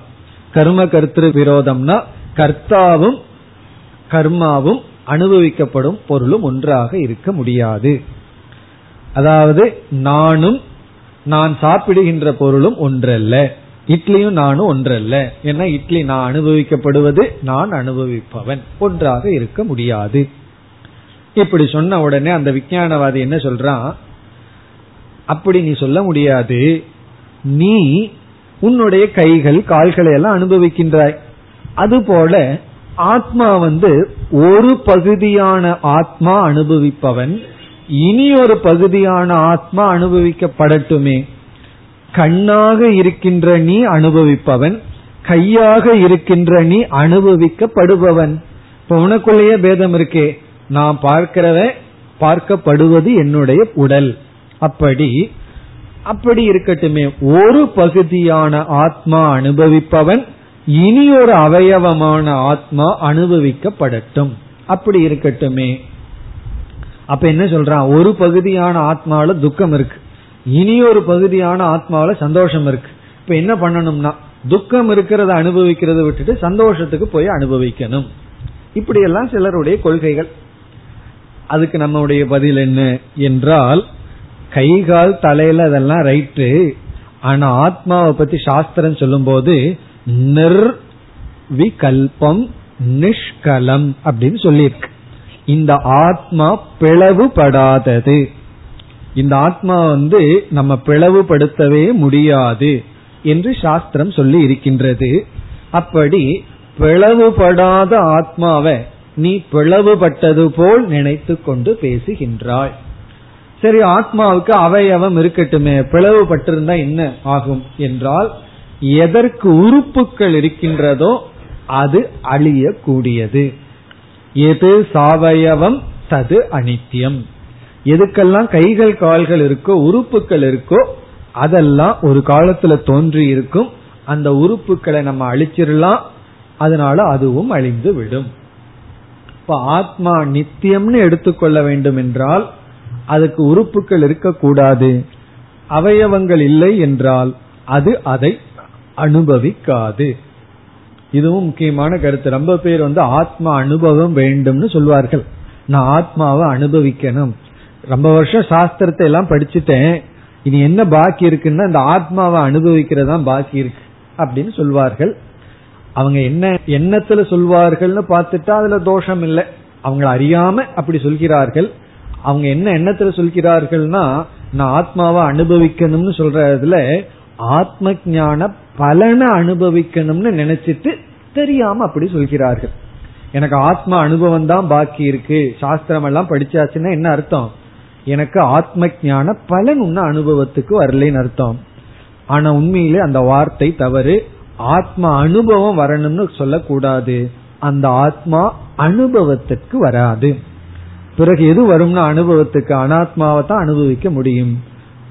கர்ம கர்த்திரு விரோதம்னா கர்த்தாவும் கர்மாவும் அனுபவிக்கப்படும் பொருளும் ஒன்றாக இருக்க முடியாது. அதாவது நானும் நான் சாப்பிடுகின்ற பொருளும் ஒன்றல்ல. இட்லியும் நானும் ஒன்றல்ல. ஏன்னா இட்லி நான் அனுபவிக்கப்படுவது நான் அனுபவிப்பவன். ஒன்றாக இருக்க முடியாது. இப்படி சொன்ன உடனே அந்த விஞ்ஞானவாதி என்ன சொல்றான்? அப்படி நீ சொல்ல முடியாது. நீ உன்னுடைய கைகள் கால்களை எல்லாம் அனுபவிக்கின்றாய். அதுபோல ஆத்மா வந்து ஒரு பகுதியான ஆத்மா அனுபவிப்பவன் இனி ஒரு பகுதியான ஆத்மா அனுபவிக்கப்படட்டுமே. கண்ணாக இருக்கின்ற நீ அனுபவிப்பவன் கையாக இருக்கின்ற நீ அனுபவிக்கப்படுபவன். இப்ப உனக்குள்ளேயே பேதம் இருக்கே. நான் பார்க்கிறத பார்க்கப்படுவது என்னுடைய உடல். அப்படி அப்படி இருக்கட்டுமே. ஒரு பகுதியான ஆத்மா அனுபவிப்பவன் இனி ஒரு அவயவமான ஆத்மா அனுபவிக்கப்படட்டும். அப்படி இருக்கட்டுமே. அப்ப என்ன சொல்றான்? ஒரு பகுதியான ஆத்மாவில துக்கம் இருக்கு. இனி ஒரு பகுதியான ஆத்மாவில சந்தோஷம் இருக்கு. இப்ப என்ன பண்ணணும்னா துக்கம் இருக்கிறத அனுபவிக்கிறத விட்டுட்டு சந்தோஷத்துக்கு போய் அனுபவிக்கணும். இப்படியெல்லாம் சிலருடைய கொள்கைகள். அதுக்கு நம்முடைய பதில் என்ன என்றால் கை கால் தலையில அதெல்லாம் ரைட்டு ஆனா ஆத்மாவை பத்தி சாஸ்திரம் சொல்லும் போது நிர்விகல்பம் நிஷ்கலம் அப்படின்னு சொல்லியிருக்கு. இந்த ஆத்மா பிளவுபடாதது. இந்த ஆத்மா வந்து நம்ம பிளவுபடுத்தவே முடியாது என்று சாஸ்திரம் சொல்லி இருக்கின்றது. அப்படி பிளவுபடாத ஆத்மாவை நீ பிளவுபட்டது போல் நினைத்து கொண்டு பேசுகின்றாய். சரி ஆத்மாவுக்கு அவயவம் இருக்கட்டுமே பிளவுபட்டிருந்தா என்ன ஆகும் என்றால் எதற்கு உறுப்புகள் இருக்கின்றதோ அது அழியக்கூடியது. எது சாவயவம் தது அனித்தியம். எதுக்கெல்லாம் கைகள் கால்கள் இருக்கோ உறுப்புகள் இருக்கோ அதெல்லாம் ஒரு காலத்துல தோன்றி இருக்கும். அந்த உறுப்புகளை நம்ம அழிச்சிடலாம் அதனால அதுவும் அழிந்து விடும். இப்ப ஆத்மா நித்தியம்னு எடுத்துக்கொள்ள வேண்டும் என்றால் அதுக்கு உறுப்புகள் இருக்கக்கூடாது. அவயவங்கள் இல்லை என்றால் அது அதை அனுபவிக்காது. இதுவும் முக்கியமான கருத்து. ரொம்ப பேர் வந்து ஆத்மா அனுபவம் வேண்டும்னு சொல்வார்கள். நான் ஆத்மாவை அனுபவிக்கணும். ரொம்ப வருஷம் சாஸ்திரத்தை எல்லாம் படிச்சுட்டேன். இனி என்ன பாக்கி இருக்குன்னா இந்த ஆத்மாவை அனுபவிக்கிறதா பாக்கி இருக்கு அப்படின்னு சொல்வார்கள். அவங்க என்ன எண்ணத்துல சொல்வார்கள்னு பார்த்துட்டா அதுல தோஷம் இல்லை. அவங்க அறியாம அப்படி சொல்கிறார்கள். அவங்க என்ன எண்ணத்துல சொல்கிறார்கள்னா நான் ஆத்மாவை அனுபவிக்கணும்னு சொல்றதுல ஆத்ம ஞான பலனை அனுபவிக்கணும்னு நினைச்சிட்டு தெரியாம அப்படி சொல்கிறார்கள். எனக்கு ஆத்மா அனுபவம் தான் பாக்கி இருக்கு. சாஸ்திரம் எல்லாம் படிச்சாச்சுன்னா என்ன அர்த்தம்? எனக்கு ஆத்ம ஞான பலன் உன்ன அனுபவத்துக்கு வரலன்னு அர்த்தம். ஆனா உண்மையிலே அந்த வார்த்தை தவறு. ஆத்மா அனுபவம் வரணும்னு சொல்லக்கூடாது. அந்த ஆத்மா அனுபவத்துக்கு வராது. பிறகு எது வரும்னா அனுபவத்துக்கு அனாத்மாவை தான் அனுபவிக்க முடியும்.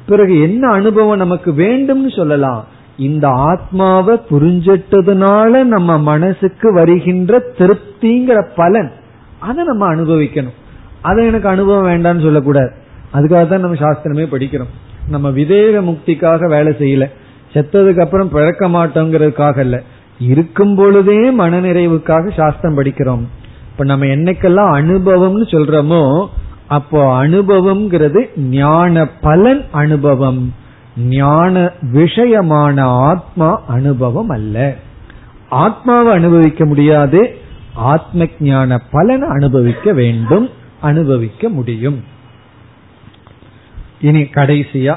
பிறகு என்ன அனுபவம் நமக்கு வேண்டும்னு சொல்லலாம். இந்த ஆத்மாவை புரிஞ்சிட்டதுனால நம்ம மனசுக்கு வருகின்ற திருப்திங்கிற பலன் அதை நம்ம அனுபவிக்கணும். அதை எனக்கு அனுபவம் வேண்டாம்னு சொல்லக்கூடாது. அதுக்காக தான் நம்ம சாஸ்திரமே படிக்கிறோம். நம்ம விதேக முக்திக்காக வேலை செய்யல. செத்ததுக்கு அப்புறம் பிறக்க மாட்டோங்கிறதுக்காக இல்ல. இருக்கும் பொழுதே மனநிறைவுக்காக சாஸ்திரம் படிக்கிறோம். இப்ப நம்ம என்னைக்கெல்லாம் அனுபவம்னு சொல்றோமோ அப்போ அனுபவம்ங்கிறது ஞான பலன் அனுபவம். ஞான விஷயமான ஆத்மா அனுபவம் அல்ல. ஆத்மாவை அனுபவிக்க முடியாது ஆத்ம ஞான பலனை அனுபவிக்க வேண்டும் அனுபவிக்க முடியும். இனி கடைசியா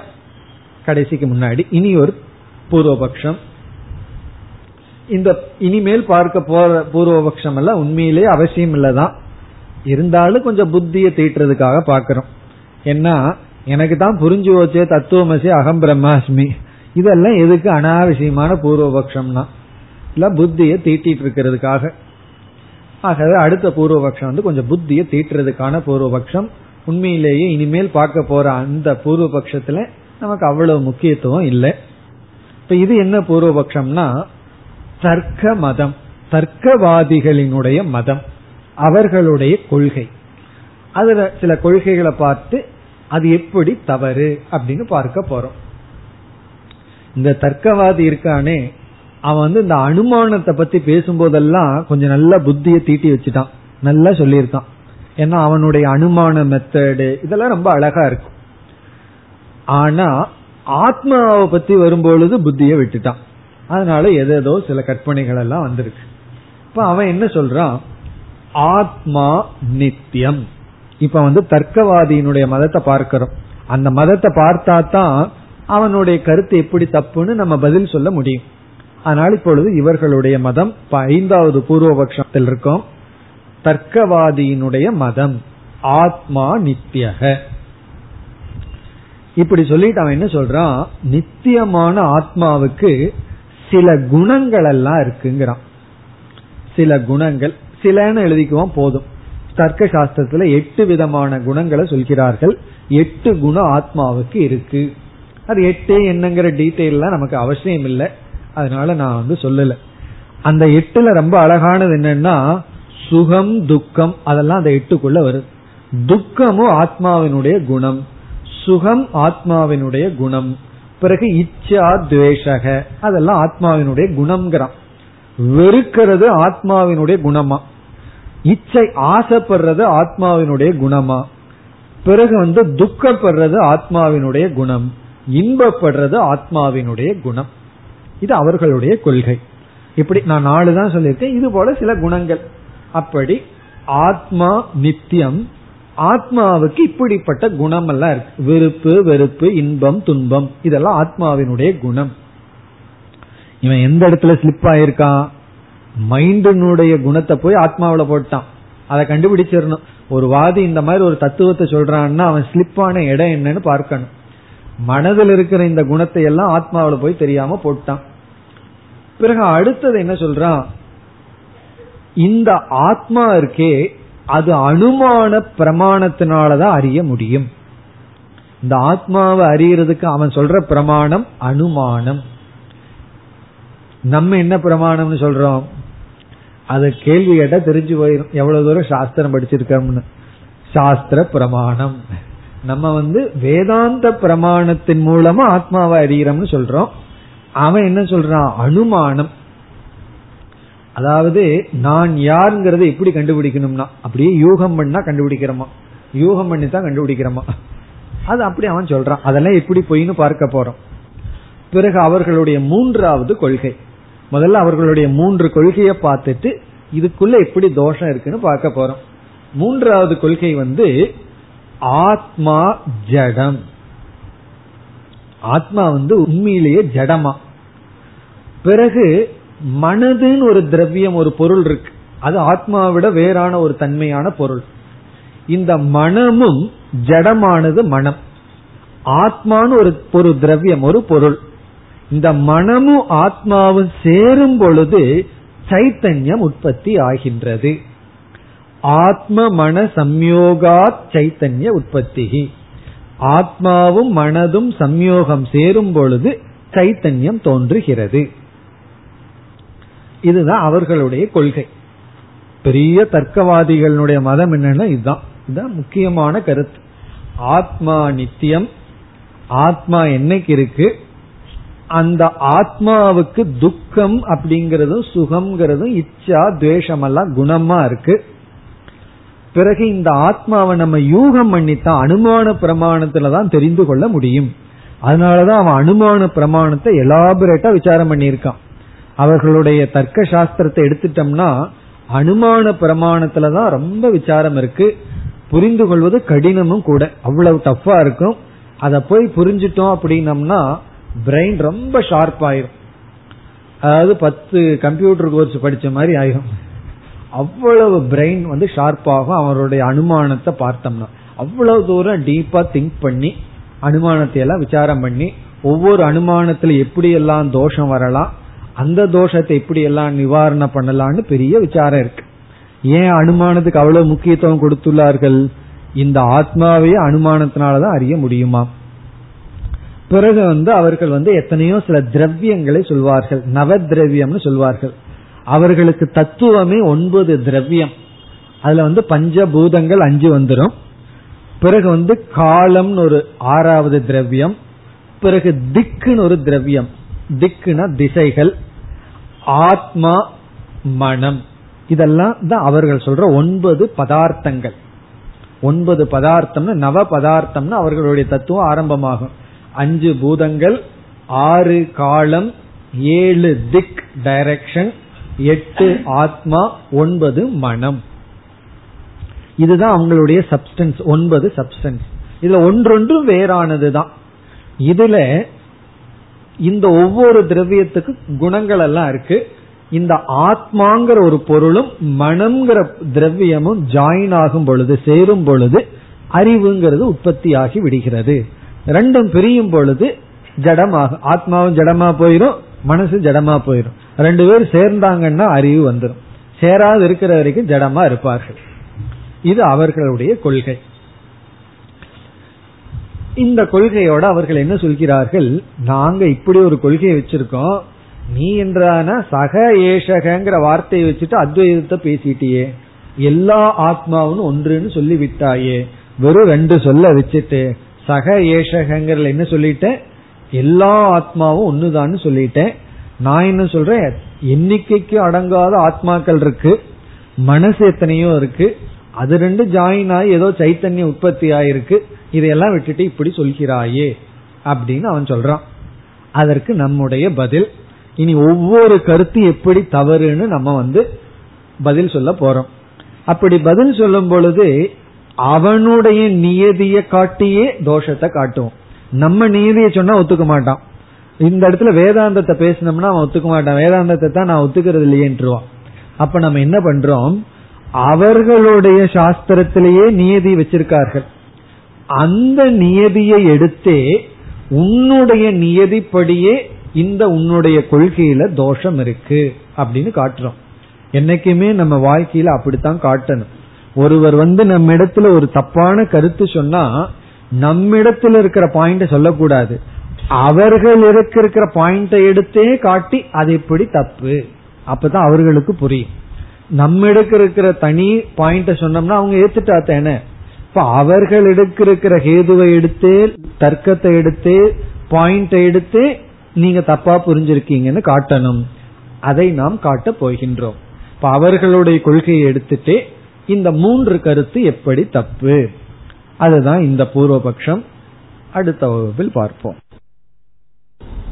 கடைசிக்கு முன்னாடி இனி ஒரு பூர்வபக்ஷம். இந்த இனிமேல் பார்க்க போற பூர்வபக்ஷம் எல்லாம் உண்மையிலேயே அவசியம் இல்லதான். இருந்தாலும் கொஞ்சம் புத்தியை தீட்டுறதுக்காக பாக்கிறோம் ஏன்னா எனக்கு தான் புரிஞ்சு வச்சே தத்துவமசி அகம் பிரம்மாஸ்மி. இதெல்லாம் எதுக்கு அனாவசியமான பூர்வபக்ஷம்னா? இல்ல புத்தியை தீட்டிட்டு இருக்கிறதுக்காக. ஆகவே அடுத்த பூர்வபக்ஷம் வந்து கொஞ்சம் புத்தியை தீட்டுறதுக்கான பூர்வபக்ஷம். உண்மையிலேயே இனிமேல் பார்க்க போற அந்த பூர்வபக்ஷத்துல நமக்கு அவ்வளவு முக்கியத்துவம் இல்லை. இப்ப இது என்ன பூர்வபக்ஷம்னா தர்க்க மதம் தர்க்கவாதிகளினுடைய மதம் அவர்களுடைய கொள்கை. அதுல சில கொள்கைகளை பார்த்து அது எப்படி தவறு அப்படின்னு பார்க்க போறோம். இந்த தர்க்கவாதி இருக்கானே அவன் வந்து இந்த அனுமானத்தை பத்தி பேசும்போதெல்லாம் கொஞ்சம் நல்ல புத்தியை தீட்டி வச்சுட்டான். நல்லா சொல்லியிருக்கான். ஏன்னா அவனுடைய அனுமான மெத்தடு இதெல்லாம் ரொம்ப அழகா இருக்கும். ஆனா ஆத்மாவை பத்தி வரும்பொழுது புத்தியை விட்டுட்டான். அதனால ஏதேதோ சில கற்பனைகள் எல்லாம் வந்திருக்கு. இப்ப அவன் என்ன சொல்றான்? ஆத்மா நித்தியம் இப்ப வந்து தர்க்கவாதியினுடைய மதத்தை பார்க்கிறோம். அந்த மதத்தை பார்த்தா தான் அவனுடைய கருத்து எப்படி தப்புன்னு நம்ம பதில் சொல்ல முடியும். அதனால் இப்பொழுது இவர்களுடைய மதம் ஐந்தாவது பூர்வபக்ஷத்தில் இருக்கோம். தர்க்கவாதியினுடைய மதம் ஆத்மா நித்தியக இப்படி சொல்லிட்டு அவன் என்ன சொல்றான்? நித்தியமான ஆத்மாவுக்கு சில குணங்கள் எல்லாம் இருக்குங்கிறான். சில குணங்கள். சிலன்னு எழுதிக்குவோம் போதும். தர்க்க சாஸ்திரத்துல எட்டு விதமான குணங்களை சொல்கிறார்கள். எட்டு குணம் ஆத்மாவுக்கு இருக்கு. அது எட்டு என்னங்கிற டீட்டெயில்லாம் நமக்கு அவசியம் இல்லை. அதனால நான் வந்து சொல்லல. அந்த எட்டுல ரொம்ப அழகானது என்னன்னா சுகம் துக்கம் அதெல்லாம் அந்த எட்டுக்குள்ள வருது. துக்கமும் ஆத்மாவினுடைய குணம். சுகம் ஆத்மாவினுடைய குணம். பிறகு இச்சா துவேஷக. அதெல்லாம் ஆத்மாவினுடைய குணம்ங்கிறான். வெறுக்கிறது ஆத்மாவினுடைய குணமா? இச்சை ஆசைப்படுறது ஆத்மாவினுடைய குணமா? பிறகு வந்து துக்கப்படுறது ஆத்மாவினுடைய குணம். இன்பப்படுறது ஆத்மாவினுடைய குணம். இது அவர்களுடைய கொள்கை. இப்படி நான் நாலு தான் சொல்லியிருக்கேன். இது போல சில குணங்கள். அப்படி ஆத்மா நித்தியம் ஆத்மாவுக்கு இப்படிப்பட்ட குணம் எல்லாம் இருக்கு. வெறுப்பு வெறுப்பு இன்பம் துன்பம் இதெல்லாம் ஆத்மாவினுடைய குணம். இவன் எந்த இடத்துல ஸ்லிப் ஆயிருக்கான்? மைண்டினுடைய குணத்தை போய் ஆத்மாவில போட்டான். அதை கண்டுபிடிச்சிடணும். ஒரு வாதி இந்த மாதிரி ஒரு தத்துவத்தை சொல்றான்னா அவன் ஸ்லிப்பான இடம் என்னன்னு பார்க்கணும். மனதில் இருக்கிற இந்த குணத்தை எல்லாம் ஆத்மாவில போய் தெரியாம போட்டான். பிறகு அடுத்தது என்ன சொல்றான்? இந்த ஆத்மா இருக்கே அது அனுமான பிரமாணத்தினாலதான் அறிய முடியும். இந்த ஆத்மாவை அறியறதுக்கு அவன் சொல்ற பிரமாணம் அனுமானம். நம்ம என்ன பிரமாணம்னு சொல்றோம்? அது கேள்வி கேட்டா தெரிஞ்சு போயிடும் எவ்வளவு தூரம் சாஸ்திரம் படிச்சிருக்கோம்னு. சாஸ்திர பிரமாணம். நம்ம வந்து வேதாந்த பிரமாணத்தின் மூலமா ஆத்மாவை அறிகிறோம்னு சொல்றோம். அவன் என்ன சொல்றான்? அனுமானம். அதாவது நான் யாருங்கிறத எப்படி கண்டுபிடிக்கணும்னா அப்படியே யூகம் பண்ணா கண்டுபிடிக்கிறோமா? யூகம் பண்ணி தான் கண்டுபிடிக்கிறோமா? அது அப்படி அவன் சொல்றான். அதெல்லாம் எப்படி பொய்னு பார்க்க போறோம். பிறகு அவர்களுடைய மூன்றாவது கொள்கை. முதல்ல அவர்களுடைய மூன்று கொள்கையை பார்த்துட்டு இதுக்குள்ள எப்படி தோஷம் இருக்குன்னு பார்க்க போறோம். மூன்றாவது கொள்கை வந்து ஆத்மா ஜடம். ஆத்மா வந்து உண்மையிலேயே ஜடமா. பிறகு மனதுன்னு ஒரு திரவியம் ஒரு பொருள் இருக்கு. அது ஆத்மாவை விட வேறான ஒரு தன்மையான பொருள். இந்த மனமும் ஜடமானது மனம். ஆத்மான்னு ஒரு ஒரு திரவியம் ஒரு பொருள். இந்த மனமும் ஆத்மாவும் சேரும் பொழுது சைத்தன்யம் உற்பத்தி ஆகின்றது. ஆத்ம மன சம்யோகா சைத்தன்ய உற்பத்தி ஆத்மாவும் மனதும் சம்யோகம் சேரும் பொழுது சைத்தன்யம் தோன்றுகிறது. இதுதான் அவர்களுடைய கொள்கை. பெரிய தர்க்கவாதிகளுடைய மதம் என்னன்னா இதுதான். இதுதான் முக்கியமான கருத்து. ஆத்மா நித்தியம். ஆத்மா என்னைக்கு இருக்கு? அந்த ஆத்மாவுக்கு துக்கம் அப்படிங்கறதும் சுகம்ங்கிறதும் இச்சா துவேஷம் எல்லாம் குணமா இருக்கு. பிறகு இந்த ஆத்மாவை நம்ம யூகம் பண்ணித்தான் அனுமான பிரமாணத்துல தான் தெரிந்து கொள்ள முடியும். அதனாலதான் அவன் அனுமான பிரமாணத்தை எலாபரேட்டா விசாரம் பண்ணியிருக்கான். அவர்களுடைய தர்க்க சாஸ்திரத்தை எடுத்துட்டோம்னா அனுமான பிரமாணத்துலதான் ரொம்ப விசாரம் இருக்கு. புரிந்து கொள்வது கடினமும் கூட. அவ்வளவு டஃபா இருக்கும். அதை போய் புரிஞ்சிட்டோம் அப்படின்னம்னா பிரெயின் ரொம்ப ஷார்ப் ஆயிரும். அதாவது பத்து கம்ப்யூட்டர் கோர்ஸ் படிச்ச மாதிரி ஆயிரும். அவ்வளவு பிரெயின் வந்து ஷார்ப் ஆகும். அவருடைய அனுமானத்தை பார்த்தோம்னா. அவ்வளவு தூரம் டீப்பா திங்க் பண்ணி அனுமானத்தை எல்லாம் விசாரம் பண்ணி ஒவ்வொரு அனுமானத்துல எப்படி எல்லாம் தோஷம் வரலாம் அந்த தோஷத்தை எப்படி எல்லாம் நிவாரணம் பண்ணலாம்னு பெரிய விசாரம் இருக்கு. ஏன் அனுமானத்துக்கு அவ்வளவு முக்கியத்துவம் கொடுத்துள்ளார்கள்? இந்த ஆத்மாவையே அனுமானத்தினாலதான் அறிய முடியுமா? பிறகு வந்து அவர்கள் வந்து எத்தனையோ சில திரவியங்களை சொல்வார்கள். நவ திரவியம்னு சொல்வார்கள். அவர்களுக்கு தத்துவமே ஒன்பது திரவியம். அதுல வந்து பஞ்சபூதங்கள் அஞ்சு வந்துடும் பிறகு வந்து காலம்னு ஒரு ஆறாவது திரவியம். பிறகு திக்குன்னு ஒரு திரவியம். திக்குனா திசைகள். ஆத்மா மனம். இதெல்லாம் தான் அவர்கள் சொல்ற ஒன்பது பதார்த்தங்கள். ஒன்பது பதார்த்தம்னு நவ பதார்த்தம்னு அவர்களுடைய தத்துவம் ஆரம்பமாகும். அஞ்சு பூதங்கள் ஆறு காலம் ஏழு திக் டைரக்ஷன் எட்டு ஆத்மா ஒன்பது மனம். இதுதான் அவங்களுடைய சப்ஸ்டன்ஸ் ஒன்பது சப்ஸ்டன்ஸ். இதுல ஒன்றொன்றும் வேறானது தான் இதுல இந்த ஒவ்வொரு திரவியத்துக்கு குணங்கள் எல்லாம் இருக்கு. இந்த ஆத்மாங்கிற ஒரு பொருளும் மனம்ங்கிற திரவியமும் ஜாயின் ஆகும் பொழுது சேரும் பொழுது அறிவுங்கிறது உற்பத்தி ஆகி விடுகிறது. ரெண்டும் பிரியும் பொழுது ஜடமாக ஆத்மாவும் ஜடமா போயிரும் மனசு ஜடமா போயிரும். ரெண்டு பேரும் சேர்ந்தாங்கன்னா அறிவு வந்துடும் சேராது இருக்கிற வரைக்கும் ஜடமா இருப்பார்கள். இது அவர்களுடைய கொள்கை. இந்த கொள்கையோட அவர்கள் என்ன சொல்கிறார்கள்? நாங்க இப்படி ஒரு கொள்கையை வச்சிருக்கோம். நீ என்றான சக ஏஷகங்கிற வார்த்தையை வச்சுட்டு அத்வைதத்தை பேசிட்டியே. எல்லா ஆத்மாவும் ஒன்றுன்னு சொல்லி விட்டாயே வெறும் ரெண்டு சொல்ல வச்சுட்டு சக ஏஷகங்கிறதுல என்ன சொல்லிட்டேன்? எல்லா ஆத்மாவும் ஒண்ணுதான்னு சொல்லிட்டேன். நான் என்ன சொல்றேன்? எண்ணிக்கைக்கு அடங்காத ஆத்மாக்கள் இருக்கு. மனசு எத்தனையோ இருக்கு. அது ரெண்டு ஜாயின் ஆகி ஏதோ சைத்தன்ய உற்பத்தி ஆயிருக்கு. இதையெல்லாம் விட்டுட்டு இப்படி சொல்கிறாயே அப்படின்னு அவன் சொல்றான். அதற்கு நம்முடைய பதில். இனி ஒவ்வொரு கருத்து எப்படி தவறுன்னு நம்ம வந்து பதில் சொல்ல போறோம். அப்படி பதில் சொல்லும் பொழுது அவனுடைய நியதியை காட்டியே தோஷத்தை காட்டுவோம். நம்ம நியதியை சொன்னா ஒத்துக்க மாட்டான். இந்த இடத்துல வேதாந்தத்தை பேசினோம்னா அவன் ஒத்துக்க மாட்டான். வேதாந்தத்தை தான் நான் ஒத்துக்கிறது இல்லையேன்றுவான். அப்ப நம்ம என்ன பண்றோம்? அவர்களுடைய சாஸ்திரத்திலேயே நியதி வச்சிருக்கார்கள். அந்த நியதியை எடுத்தே உன்னுடைய நியதிப்படியே இந்த உன்னுடைய கொள்கையில தோஷம் இருக்கு அப்படின்னு காட்டுறோம். என்னைக்குமே நம்ம வாழ்க்கையில அப்படித்தான் காட்டணும். ஒருவர் வந்து நம்ம இடத்துல ஒரு தப்பான கருத்து சொன்னா நம்மிடத்துல இருக்கிற பாயிண்ட சொல்லக்கூடாது. அவர்கள் இருக்கிற பாயிண்ட எடுத்தே காட்டி அது எப்படி தப்பு? அப்பதான் அவர்களுக்கு புரியும். நம்ம இருக்கிற தனி பாயிண்ட சொன்னோம்னா அவங்க ஏத்துட்டா தானே. இப்ப அவர்கள் இருக்கிற ஹேதுவை எடுத்து தர்க்கத்தை எடுத்து பாயிண்ட எடுத்து நீங்க தப்பா புரிஞ்சிருக்கீங்கன்னு காட்டணும். அதை நாம் காட்ட போகின்றோம். இப்ப அவர்களுடைய கொள்கையை எடுத்துட்டு இந்த மூன்று கருத்து எப்படி தப்பு? அதுதான் இந்த பூர்வபக்ஷம். அடுத்த வகுப்பில் பார்ப்போம்.